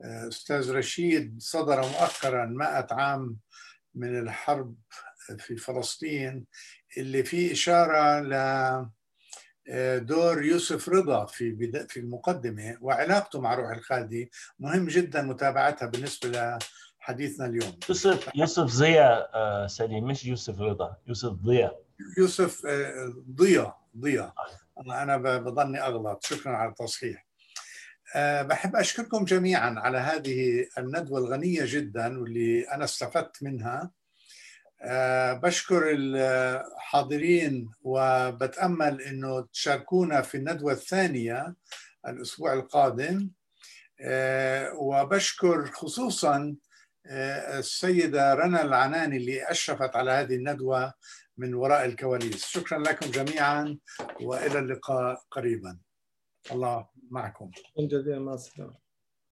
لأستاذ رشيد صدر مؤخرا 100 عام من الحرب في فلسطين اللي فيه إشارة ل آه، دور يوسف رضا في في المقدمة وعلاقته مع روح الخالدي مهم جدا متابعتها بالنسبة لحديثنا اليوم. يوسف يوسف ضياء آه، سليم مش يوسف رضا يوسف ضياء يوسف ضياء ضياء أنا بظني أغلط. شكرا على التصحيح. بحب أشكركم جميعا على هذه الندوة الغنية جدا واللي أنا استفدت منها. بشكر الحاضرين وبتأمل أنه تشاركونا في الندوة الثانية الأسبوع القادم. وبشكر خصوصا السيدة رنا العناني اللي أشرفت على هذه الندوة من وراء الكواليس. شكرا لكم جميعا وإلى اللقاء قريبا. الله معكم. جزيلا مع السلامة.